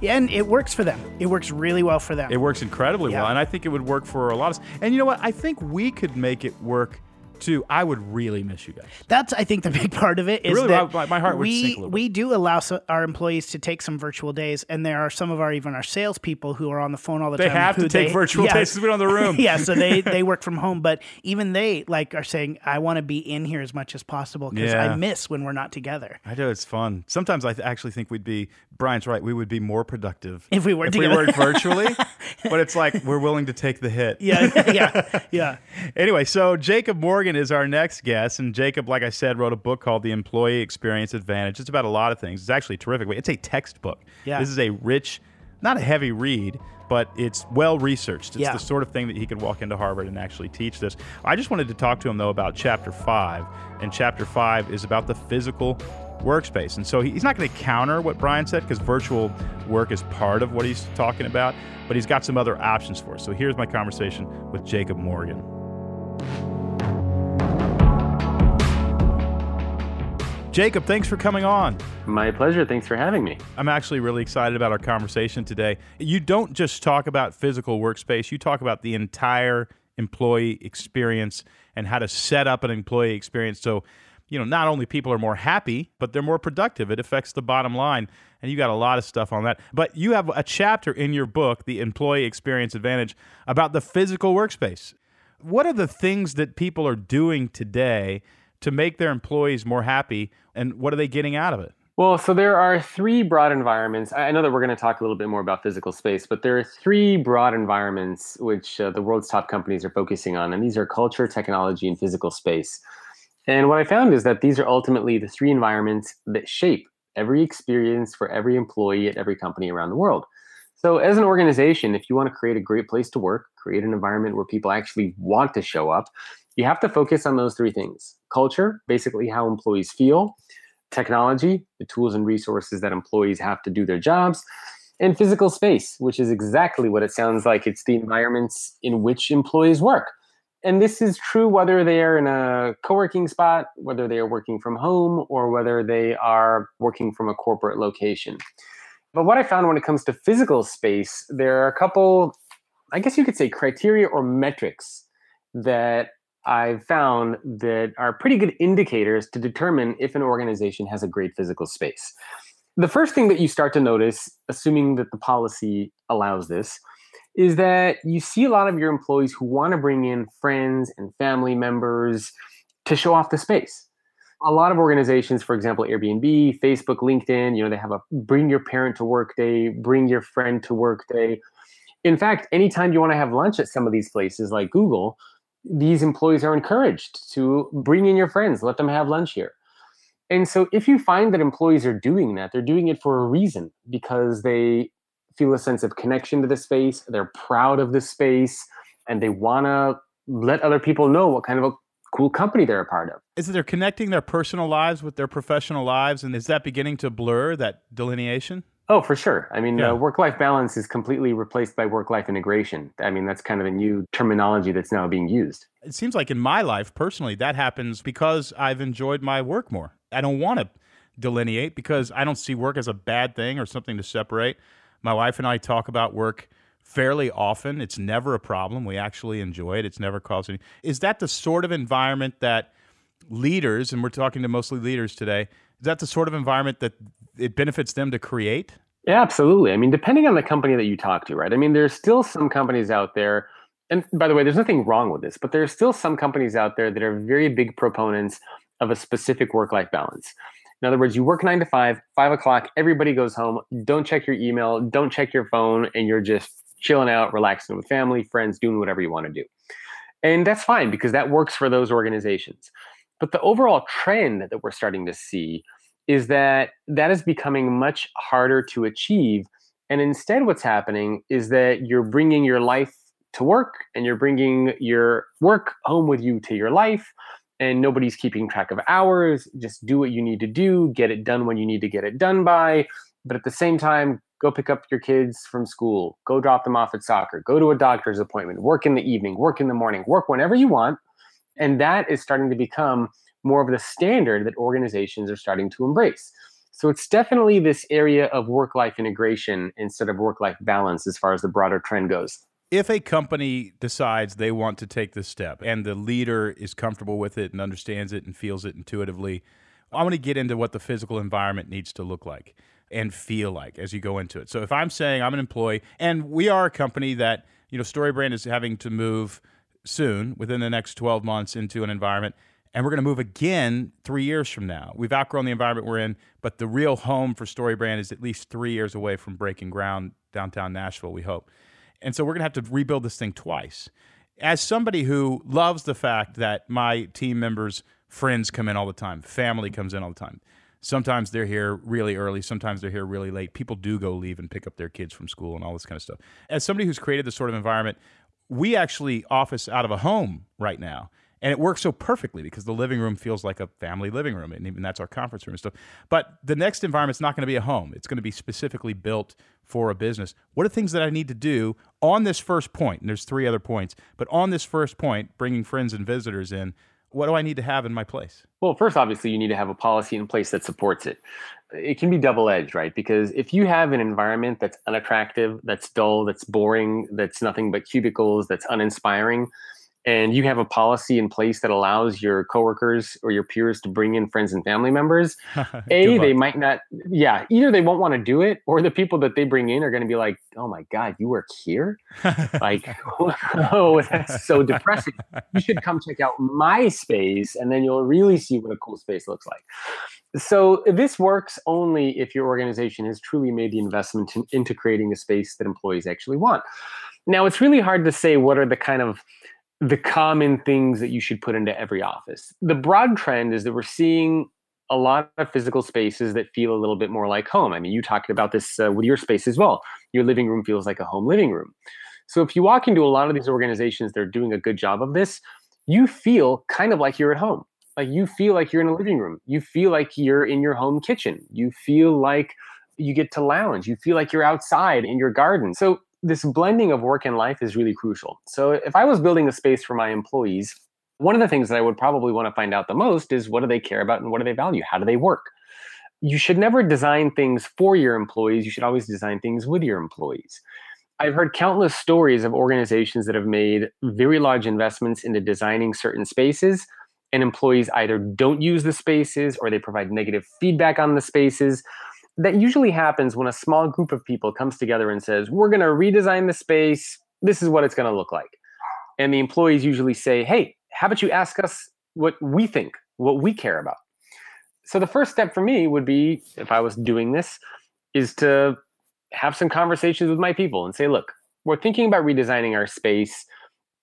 yeah, and it works for them. It works really well for them. It works incredibly Yeah. well, and I think it would work for a lot of. And you know what? I think we could make it work too. I would really miss you guys. That's I think the [laughs] big part of it is Really, that my- my heart would we sink a little we do allow so, our employees to take some virtual days, and there are some of our even our salespeople who are on the phone all the They time. They have to take they- virtual yeah. days 'cause we don't have the [laughs] room. yeah, so they they work from home, but even they like are saying, "I want to be in here as much as possible because Yeah. I miss when we're not together." I know it's fun. Sometimes I th- actually think we'd be. Bryan's right. We would be more productive If we worked if we worked virtually. [laughs] but it's like we're willing to take the hit. Yeah, yeah, yeah. Anyway, so Jacob Morgan is our next guest, and Jacob, like I said, wrote a book called The Employee Experience Advantage. It's about a lot of things. It's actually terrific. It's a textbook. Yeah. This is a rich, not a heavy read, but it's well researched. It's Yeah. the sort of thing that he could walk into Harvard and actually teach this. I just wanted to talk to him though about chapter five, and chapter five is about the physical workspace. And so he's not going to counter what Bryan said because virtual work is part of what he's talking about, but he's got some other options for us. So here's my conversation with Jacob Morgan. Jacob, thanks for coming on. My pleasure. Thanks for having me. I'm actually really excited about our conversation today. You don't just talk about physical workspace, you talk about the entire employee experience and how to set up an employee experience so you know, not only people are more happy, but they're more productive. It affects the bottom line. And you got a lot of stuff on that. But you have a chapter in your book, The Employee Experience Advantage, about the physical workspace. What are the things that people are doing today to make their employees more happy, and what are they getting out of it? Well, so there are three broad environments. I know that we're going to talk a little bit more about physical space, but there are three broad environments which uh, the world's top companies are focusing on, and these are culture, technology, and physical space. And what I found is that these are ultimately the three environments that shape every experience for every employee at every company around the world. So, as an organization, if you want to create a great place to work, create an environment where people actually want to show up, you have to focus on those three things culture, basically how employees feel, technology, the tools and resources that employees have to do their jobs, and physical space, which is exactly what it sounds like. It's the environments in which employees work. And this is true whether they are in a co working spot, whether they are working from home, or whether they are working from a corporate location. But what I found when it comes to physical space, there are a couple, I guess you could say, criteria or metrics that I've found that are pretty good indicators to determine if an organization has a great physical space. The first thing that you start to notice, assuming that the policy allows this, is that you see a lot of your employees who want to bring in friends and family members to show off the space a lot of organizations, for example, Airbnb, Facebook, LinkedIn, you know, they have a bring your parent to work day, bring your friend to work day. In fact, anytime you want to have lunch at some of these places like Google, these employees are encouraged to bring in your friends, let them have lunch here. And so if you find that employees are doing that, they're doing it for a reason because they feel a sense of connection to the space, they're proud of the space, and they want to let other people know what kind of a cool company they're a part of. Is they're connecting their personal lives with their professional lives, and is that beginning to blur that delineation? Oh, for sure. I mean, yeah. uh, work life balance is completely replaced by work life integration. I mean, that's kind of a new terminology that's now being used. It seems like in my life, personally, that happens because I've enjoyed my work more. I don't want to delineate because I don't see work as a bad thing or something to separate. My wife and I talk about work fairly often. It's never a problem. We actually enjoy it. It's never caused any. Is that the sort of environment that leaders, and we're talking to mostly leaders today, is that the sort of environment that it benefits them to create? Yeah, absolutely. I mean, depending on the company that you talk to, right? I mean, there's still some companies out there, and by the way, there's nothing wrong with this, but there's still some companies out there that are very big proponents of a specific work life balance. In other words, you work nine to five, five o'clock, everybody goes home, don't check your email, don't check your phone, and you're just chilling out, relaxing with family, friends, doing whatever you want to do. And that's fine because that works for those organizations. But the overall trend that we're starting to see is that that is becoming much harder to achieve. And instead, what's happening is that you're bringing your life to work and you're bringing your work home with you to your life. And nobody's keeping track of hours. Just do what you need to do, get it done when you need to get it done by. But at the same time, go pick up your kids from school, go drop them off at soccer, go to a doctor's appointment, work in the evening, work in the morning, work whenever you want. And that is starting to become more of the standard that organizations are starting to embrace. So it's definitely this area of work life integration instead of work life balance as far as the broader trend goes. If a company decides they want to take this step and the leader is comfortable with it and understands it and feels it intuitively, I want to get into what the physical environment needs to look like and feel like as you go into it. So if I'm saying I'm an employee and we are a company that, you know, StoryBrand is having to move soon within the next 12 months into an environment and we're going to move again 3 years from now. We've outgrown the environment we're in, but the real home for StoryBrand is at least 3 years away from breaking ground downtown Nashville, we hope. And so we're going to have to rebuild this thing twice. As somebody who loves the fact that my team members friends come in all the time, family comes in all the time sometimes they're here really early, sometimes they're here really late. People do go leave and pick up their kids from school and all this kind of stuff. As somebody who's created this sort of environment, we actually office out of a home right now. And it works so perfectly because the living room feels like a family living room, and even that's our conference room and stuff. But the next environment's not going to be a home. It's going to be specifically built for a business. What are things that I need to do on this first point? And there's three other points, but on this first point, bringing friends and visitors in, what do I need to have in my place? Well, first, obviously, you need to have a policy in place that supports it. It can be double edged, right? Because if you have an environment that's unattractive, that's dull, that's boring, that's nothing but cubicles, that's uninspiring, and you have a policy in place that allows your coworkers or your peers to bring in friends and family members, [laughs] a they might not. Yeah, either they won't want to do it, or the people that they bring in are going to be like, "Oh my god, you work here? like, [laughs] [laughs] oh, that's so depressing. You should come check out my space, and then you'll really see what a cool space looks like." So this works only if your organization has truly made the investment in, into creating a space that employees actually want. Now, it's really hard to say what are the kind of the common things that you should put into every office. The broad trend is that we're seeing a lot of physical spaces that feel a little bit more like home. I mean, you talked about this uh, with your space as well. Your living room feels like a home living room. So if you walk into a lot of these organizations, they're doing a good job of this. You feel kind of like you're at home. Like you feel like you're in a living room. You feel like you're in your home kitchen. You feel like you get to lounge. You feel like you're outside in your garden. So this blending of work and life is really crucial. So if I was building a space for my employees, one of the things that I would probably want to find out the most is what do they care about and what do they value? How do they work? You should never design things for your employees. You should always design things with your employees. I've heard countless stories of organizations that have made very large investments into designing certain spaces, and employees either don't use the spaces or they provide negative feedback on the spaces that usually happens when a small group of people comes together and says, We're going to redesign the space. This is what it's going to look like. And the employees usually say, Hey, how about you ask us what we think, what we care about? So the first step for me would be, if I was doing this, is to have some conversations with my people and say, Look, we're thinking about redesigning our space.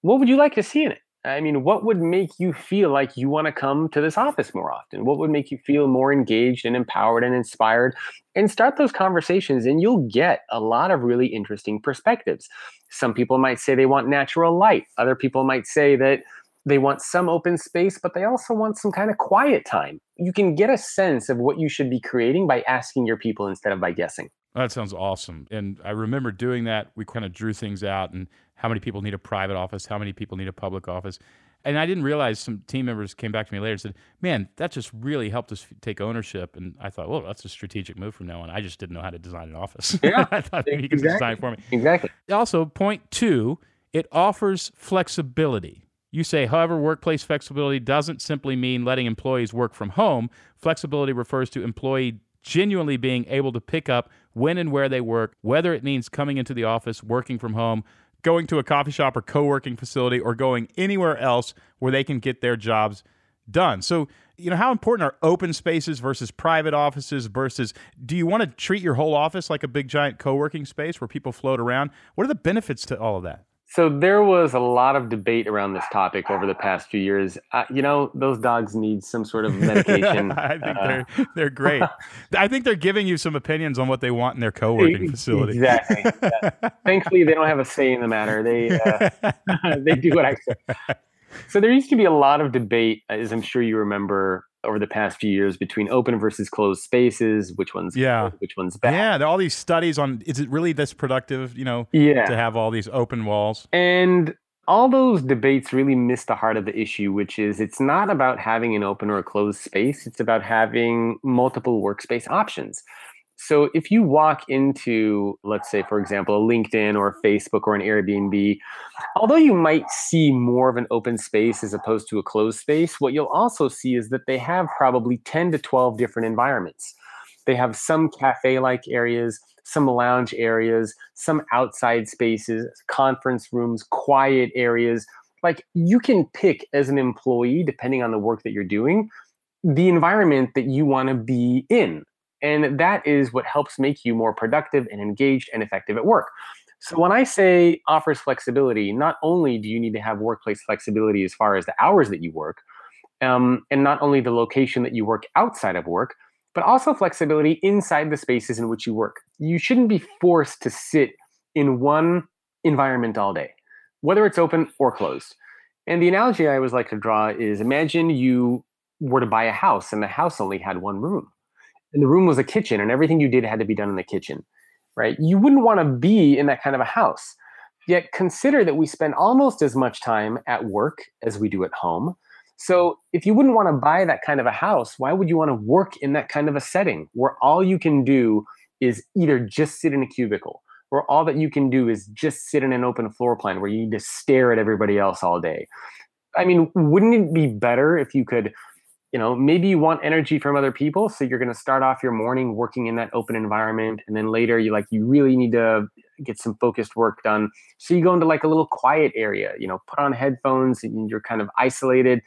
What would you like to see in it? I mean, what would make you feel like you want to come to this office more often? What would make you feel more engaged and empowered and inspired? And start those conversations, and you'll get a lot of really interesting perspectives. Some people might say they want natural light, other people might say that they want some open space, but they also want some kind of quiet time. You can get a sense of what you should be creating by asking your people instead of by guessing. That sounds awesome. And I remember doing that. We kind of drew things out and how many people need a private office, how many people need a public office. And I didn't realize some team members came back to me later and said, "Man, that just really helped us take ownership." And I thought, "Well, that's a strategic move from now on." I just didn't know how to design an office. [laughs] Yeah, I thought maybe you could exactly. design for me. Exactly. Also, point two, it offers flexibility. You say, however, workplace flexibility doesn't simply mean letting employees work from home. Flexibility refers to employee genuinely being able to pick up when and where they work, whether it means coming into the office, working from home, going to a coffee shop or co working facility, or going anywhere else where they can get their jobs done. So, you know, how important are open spaces versus private offices versus do you want to treat your whole office like a big giant co working space where people float around? What are the benefits to all of that? So there was a lot of debate around this topic over the past few years. Uh, you know, those dogs need some sort of medication. [laughs] I think Uh, they're they're great. I think they're giving you some opinions on what they want in their co-working facility. Exactly. [laughs] Yeah. Thankfully, they don't have a say in the matter. They uh, [laughs] they do what I say. So there used to be a lot of debate, as I'm sure you remember, over the past few years between open versus closed spaces. Which one's Yeah. good, which one's bad? Yeah, there are all these studies on is it really this productive, you know, Yeah. to have all these open walls? And all those debates really miss the heart of the issue, which is it's not about having an open or a closed space. It's about having multiple workspace options. So if you walk into, let's say, for example, a LinkedIn or a Facebook or an Airbnb, although you might see more of an open space as opposed to a closed space, what you'll also see is that they have probably 10 to 12 different environments. They have some cafe like areas, some lounge areas, some outside spaces, conference rooms, quiet areas. Like you can pick as an employee, depending on the work that you're doing, the environment that you want to be in. And that is what helps make you more productive and engaged and effective at work. So when I say offers flexibility, not only do you need to have workplace flexibility as far as the hours that you work, um, and not only the location that you work outside of work, but also flexibility inside the spaces in which you work. You shouldn't be forced to sit in one environment all day, whether it's open or closed. And the analogy I always like to draw is imagine you were to buy a house and the house only had one room. And the room was a kitchen and everything you did had to be done in the kitchen, right? You wouldn't want to be in that kind of a house. Yet consider that we spend almost as much time at work as we do at home. So if you wouldn't want to buy that kind of a house, why would you want to work in that kind of a setting where all you can do is either just sit in a cubicle, where all that you can do is just sit in an open floor plan where you need to stare at everybody else all day. I mean, wouldn't it be better if you could, you know, maybe you want energy from other people, so you're going to start off your morning working in that open environment, and then later you like you really need to get some focused work done, so you go into like a little quiet area, you know, put on headphones and you're kind of isolated.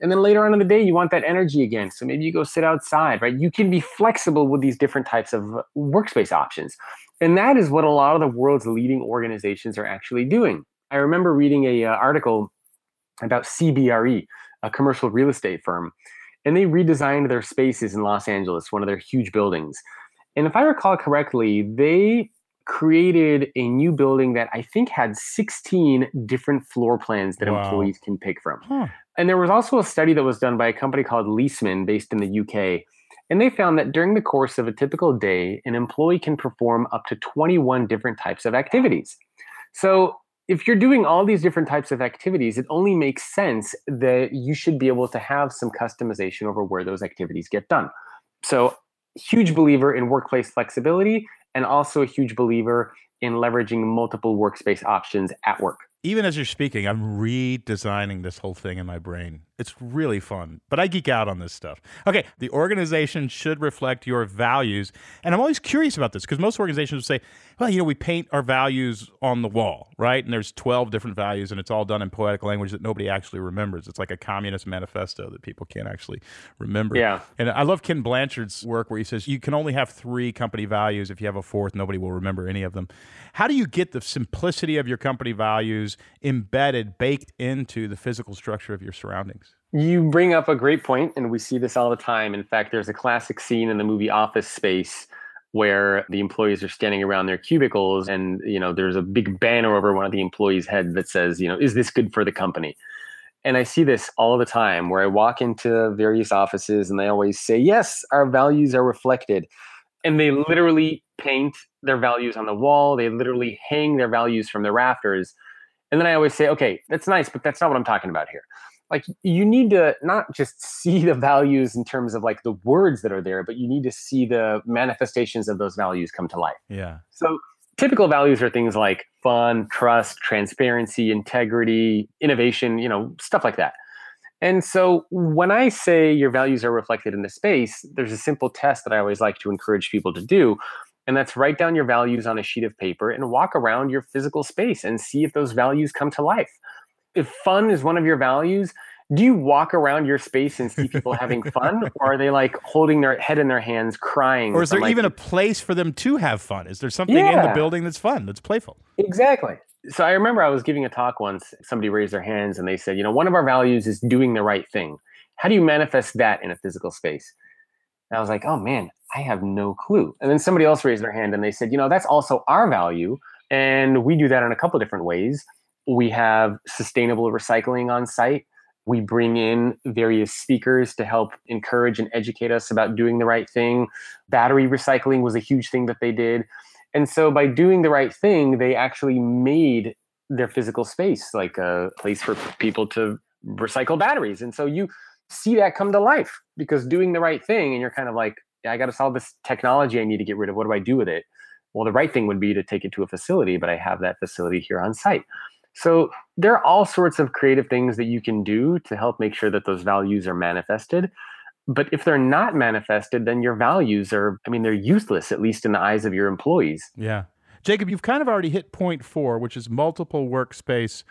And then later on in the day, you want that energy again. So maybe you go sit outside, right? You can be flexible with these different types of workspace options. And that is what a lot of the world's leading organizations are actually doing. I remember reading a uh, article about CBRE, a commercial real estate firm, and they redesigned their spaces in Los Angeles, one of their huge buildings. And if I recall correctly, they created a new building that I think had 16 different floor plans that wow. employees can pick from. Huh. And there was also a study that was done by a company called Leesman based in the UK. And they found that during the course of a typical day, an employee can perform up to 21 different types of activities. So if you're doing all these different types of activities, it only makes sense that you should be able to have some customization over where those activities get done. So, huge believer in workplace flexibility and also a huge believer in leveraging multiple workspace options at work. Even as you're speaking, I'm redesigning this whole thing in my brain. It's really fun, but I geek out on this stuff. Okay, the organization should reflect your values. And I'm always curious about this because most organizations would say, well, you know, we paint our values on the wall, right? And there's 12 different values, and it's all done in poetic language that nobody actually remembers. It's like a communist manifesto that people can't actually remember. Yeah. And I love Ken Blanchard's work where he says you can only have three company values. If you have a fourth, nobody will remember any of them. How do you get the simplicity of your company values embedded, baked into the physical structure of your surroundings? You bring up a great point, and we see this all the time. In fact, there's a classic scene in the movie Office Space where the employees are standing around their cubicles and you know there's a big banner over one of the employees' head that says, you know, is this good for the company? And I see this all the time where I walk into various offices and they always say, yes, our values are reflected. And they literally paint their values on the wall, they literally hang their values from the rafters. And then I always say, okay, that's nice, but that's not what I'm talking about here. Like you need to not just [laughs] see the values in terms of like the words that are there but you need to see the manifestations of those values come to life. Yeah. So typical values are things like fun trust transparency integrity innovation you know stuff like that. And so when i say your values are reflected in the space there's a simple test that i always like to encourage people to do and that's write down your values on a sheet of paper and walk around your physical space and see if those values come to life. If fun is one of your values, do you walk around your space and see people having [laughs] fun or are they like holding their head in their hands crying or is there like, even a place for them to have fun? Is there something yeah. in the building that's fun that's playful? Exactly. So i remember i was giving a talk once somebody raised their hands and they said you know one of our values is doing the right thing. How do you manifest that in a physical space? And i was like oh man i have no clue and then somebody else raised their hand and they said you know that's also our value and we do that in a couple different ways we have sustainable recycling on site. We bring in various speakers to help encourage and educate us about doing the right thing. Battery recycling was a huge thing that they did. And so by doing the right thing, they actually made their physical space like a place for people to recycle batteries. And so you see that come to life because doing the right thing and you're kind of like, yeah, I got to solve this technology I need to get rid of. What do I do with it? Well, the right thing would be to take it to a facility, but I have that facility here on site. So there are all sorts of creative things that you can do to help make sure that those values are manifested. But if they're not manifested, then your values are, I mean, they're useless, at least in the eyes of your employees. Yeah. Jacob, you've kind of already hit point four, which is multiple workspace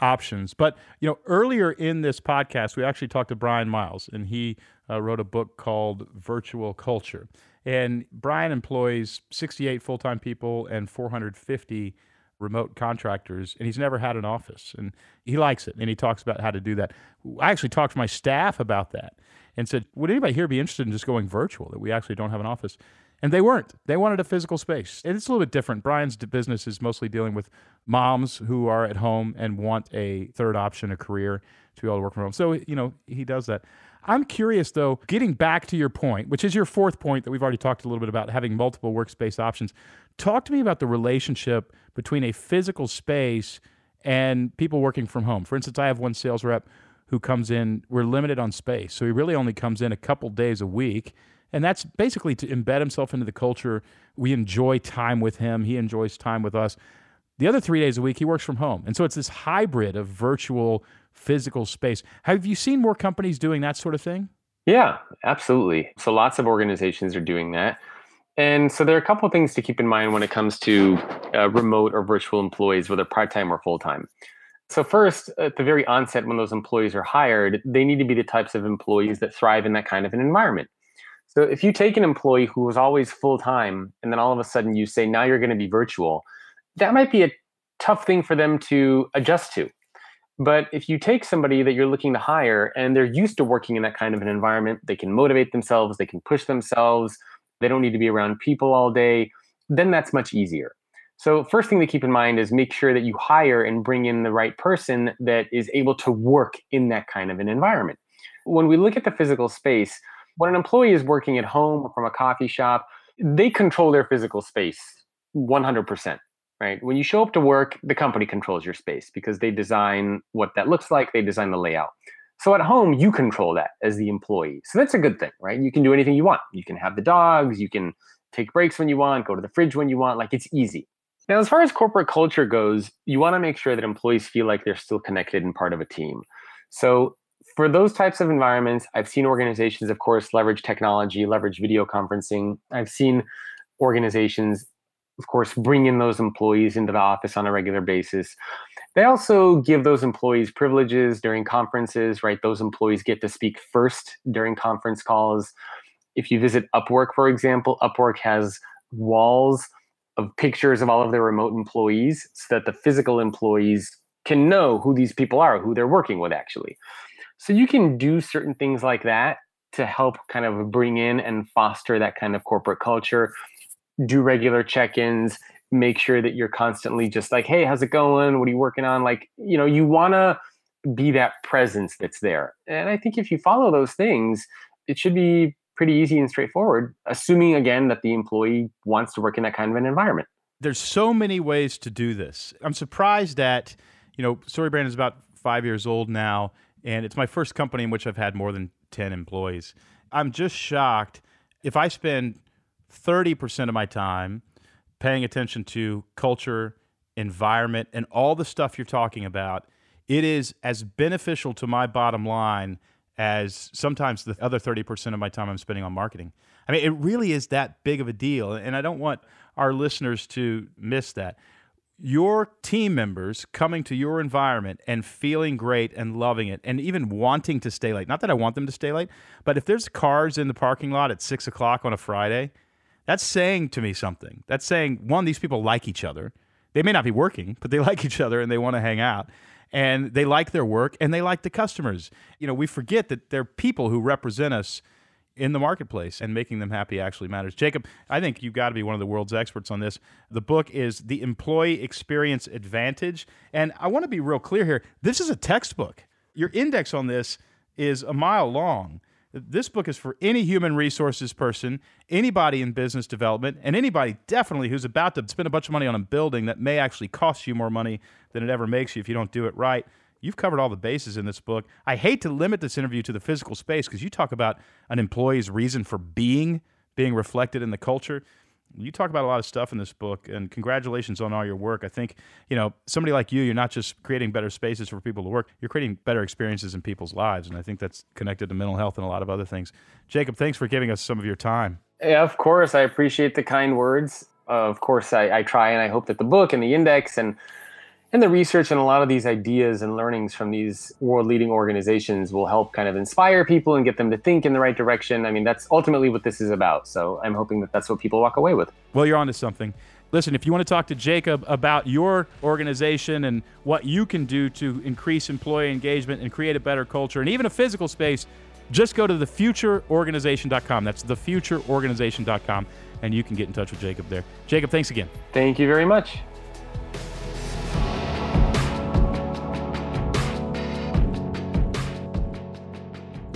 options. But, you know, earlier in this podcast, we actually talked to Bryan Miles, and he uh, wrote a book called Virtual Culture. And Bryan employs 68 full time people and 450 remote contractors, and he's never had an office. And he likes it, and he talks about how to do that. I actually talked to my staff about that and said, Would anybody here be interested in just going virtual, that we actually don't have an office? And they weren't. They wanted a physical space. And it's a little bit different. Bryan's business is mostly dealing with moms who are at home and want a third option, a career to be able to work from home. So, you know, he does that. I'm curious though, getting back to your point, which is your fourth point that we've already talked a little bit about having multiple workspace options. Talk to me about the relationship between a physical space and people working from home. For instance, I have one sales rep who comes in, we're limited on space. So he really only comes in a couple days a week And that's basically to embed himself into the culture. We enjoy time with him, he enjoys time with us. The other three days a week, he works from home. And so it's this hybrid of virtual, physical space. Have you seen more companies doing that sort of thing? Yeah, absolutely. So lots of organizations are doing that. And so there are a couple of things to keep in mind when it comes to uh, remote or virtual employees, whether part time or full time. So, first, at the very onset, when those employees are hired, they need to be the types of employees that thrive in that kind of an environment. So, if you take an employee who was always full time and then all of a sudden you say, now you're going to be virtual, that might be a tough thing for them to adjust to. But if you take somebody that you're looking to hire and they're used to working in that kind of an environment, they can motivate themselves, they can push themselves, they don't need to be around people all day, then that's much easier. So, first thing to keep in mind is make sure that you hire and bring in the right person that is able to work in that kind of an environment. When we look at the physical space, when an employee is working at home or from a coffee shop, they control their physical space 100% right? When you show up to work, the company controls your space because they design what that looks like, they design the layout. So at home, you control that as the employee. So that's a good thing, right? You can do anything you want. You can have the dogs, you can take breaks when you want, go to the fridge when you want. Like it's easy. Now, as far as corporate culture goes, you want to make sure that employees feel like they're still connected and part of a team. So for those types of environments, I've seen organizations, of course, leverage technology, leverage video conferencing. I've seen organizations of course, bring in those employees into the office on a regular basis. They also give those employees privileges during conferences, right? Those employees get to speak first during conference calls. If you visit Upwork, for example, Upwork has walls of pictures of all of their remote employees so that the physical employees can know who these people are, who they're working with actually. So you can do certain things like that to help kind of bring in and foster that kind of corporate culture do regular check-ins make sure that you're constantly just like hey how's it going? What are you working on? Like you know you want to be that presence that's there. And i think if you follow those things it should be pretty easy and straightforward assuming again that the employee wants to work in that kind of an environment. There's so many ways to do this. I'm surprised that you know StoryBrand is about five years old now and it's my first company in which i've had more than 10 employees. I'm just shocked if i spend 30% of my time paying attention to culture, environment, and all the stuff you're talking about, it is as beneficial to my bottom line as sometimes the other 30% of my time I'm spending on marketing. I mean, it really is that big of a deal. And I don't want our listeners to miss that. Your team members coming to your environment and feeling great and loving it and even wanting to stay late. Not that I want them to stay late, but if there's cars in the parking lot at six o'clock on a Friday, that's saying to me something. That's saying, one, these people like each other. They may not be working, [laughs] but they like each other and they want to hang out. And they like their work and they like the customers. You know, we forget that they're people who represent us in the marketplace and making them happy actually matters. Jacob, I think you've got to be one of the world's experts on this. The book is The Employee Experience Advantage. And I want to be real clear here this is a textbook. Your index on this is a mile long. This book is for any human resources person, anybody in business development, and anybody definitely who's about to spend a bunch of money on a building that may actually cost you more money than it ever makes you if you don't do it right. You've covered all the bases in this book. I hate to limit this interview to the physical space because you talk about an employee's reason for being, being reflected in the culture you talk about a lot of stuff in this book and congratulations on all your work. I think you know somebody like you you're not just creating better spaces for people to work you're creating better experiences in people's lives and i think that's connected to mental health and a lot of other things. Jacob thanks for giving us some of your time. Yeah of course. I appreciate the kind words. Uh, of course I, I try and i hope that the book and the index and and the research and a lot of these ideas and learnings from these world leading organizations will help kind of inspire people and get them to think in the right direction. I mean, that's ultimately what this is about. So I'm hoping that that's what people walk away with. Well, you're onto something. Listen, if you want to talk to Jacob about your organization and what you can do to increase employee engagement and create a better culture and even a physical space, just go to thefutureorganization.com. That's thefutureorganization.com, and you can get in touch with Jacob there. Jacob, thanks again. Thank you very much.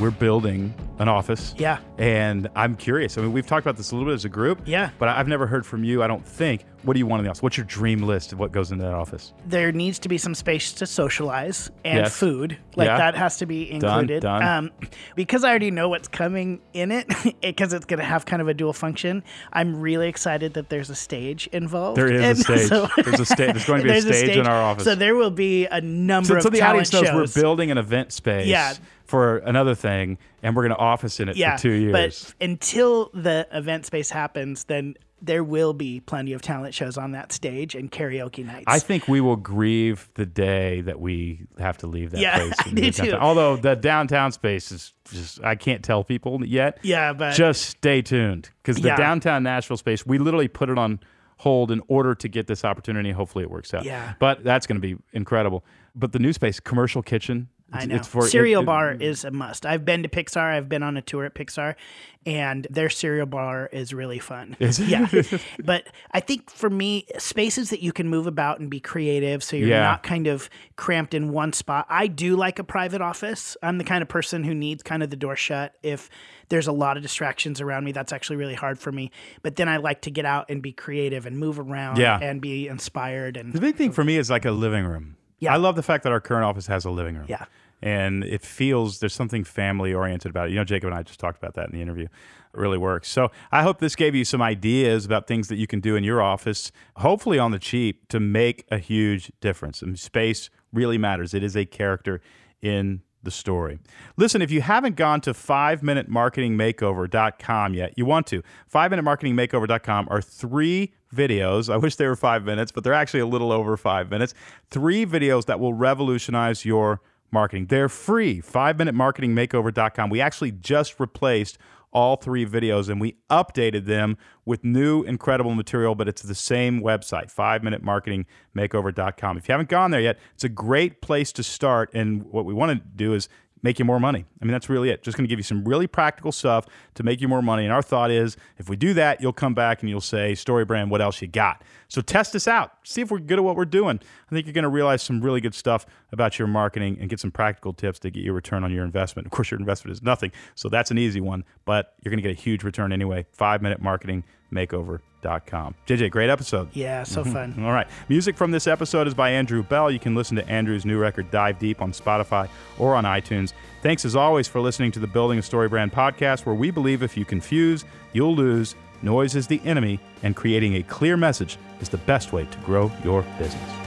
We're building an office. Yeah. And I'm curious. I mean, we've talked about this a little bit as a group. Yeah. But I've never heard from you, I don't think. What do you want in the office? What's your dream list of what goes into that office? there needs to be some space to socialize and Yes. food. Like Yeah. that has to be included. done. Um, because I already know what's coming in it, [laughs] because it's going to have kind of a dual function. I'm really excited that there's a stage involved. There is a And [laughs] stage. There's a sta- there's going to be a [laughs] there's stage in our office. So there will be a number So, of so the audience knows we're building an event space Yeah. For another thing, and we're going to office in it yeah, for two years. but until the event space happens, then there will be plenty of talent shows on that stage and karaoke nights. I think we will grieve the day that we have to leave that Yeah, place. [laughs] I do too. Although the downtown space is just, I can't tell people yet. Yeah, but- just stay tuned because the Yeah. downtown Nashville space, we literally put it on hold in order to get this opportunity. Hopefully, it works out. Yeah. but that's going to be incredible. But the new space, commercial kitchen. I know. It's for cereal it- it- bar mm. is a must. I've been to Pixar. I've been on a tour at Pixar, and their cereal bar is really fun. Is? Yeah, [laughs] but I think for me, spaces that you can move about and be creative, so you're Yeah. not kind of cramped in one spot. I do like a private office. I'm the kind of person who needs kind of the door shut if there's a lot of distractions around me. That's actually really hard for me. But then I like to get out and be creative and move around Yeah. and be inspired And The big thing for me is like a living room. Yeah. I love the fact that our current office has a living room. Yeah. And it feels there's something family oriented about it. You know, Jacob and I just talked about that in the interview. It really works. So I hope this gave you some ideas about things that you can do in your office, hopefully on the cheap, to make a huge difference. And space really matters. It is a character in the story. Listen, if you haven't gone to 5minutemarketingmakeover.com yet, you want to. 5minutemarketingmakeover.com are three videos. I wish they were five minutes, but they're actually a little over five minutes. Three videos that will revolutionize your marketing. They're free. 5minutemarketingmakeover.com. We actually just replaced all three videos and we updated them with new incredible material, but it's the same website, 5minutemarketingmakeover.com. If you haven't gone there yet, it's a great place to start. And what we want to do is make you more money. I mean, that's really it. Just going to give you some really practical stuff to make you more money. And our thought is if we do that, you'll come back and you'll say, StoryBrand, what else you got? So test us out. See if we're good at what we're doing. I think you're going to realize some really good stuff about your marketing and get some practical tips to get you a return on your investment. Of course, your investment is nothing. So that's an easy one, but you're going to get a huge return anyway. Five minute marketing makeover.com. JJ, great episode. yeah, so mm-hmm. fun. All right. Music from this episode is by Andrew Bell. You can listen to Andrew's new record, Dive Deep, on Spotify or on iTunes. Thanks as always for listening to the Building a StoryBrand podcast, where we believe if you confuse, you'll lose. Noise is the enemy, and creating a clear message is the best way to grow your business.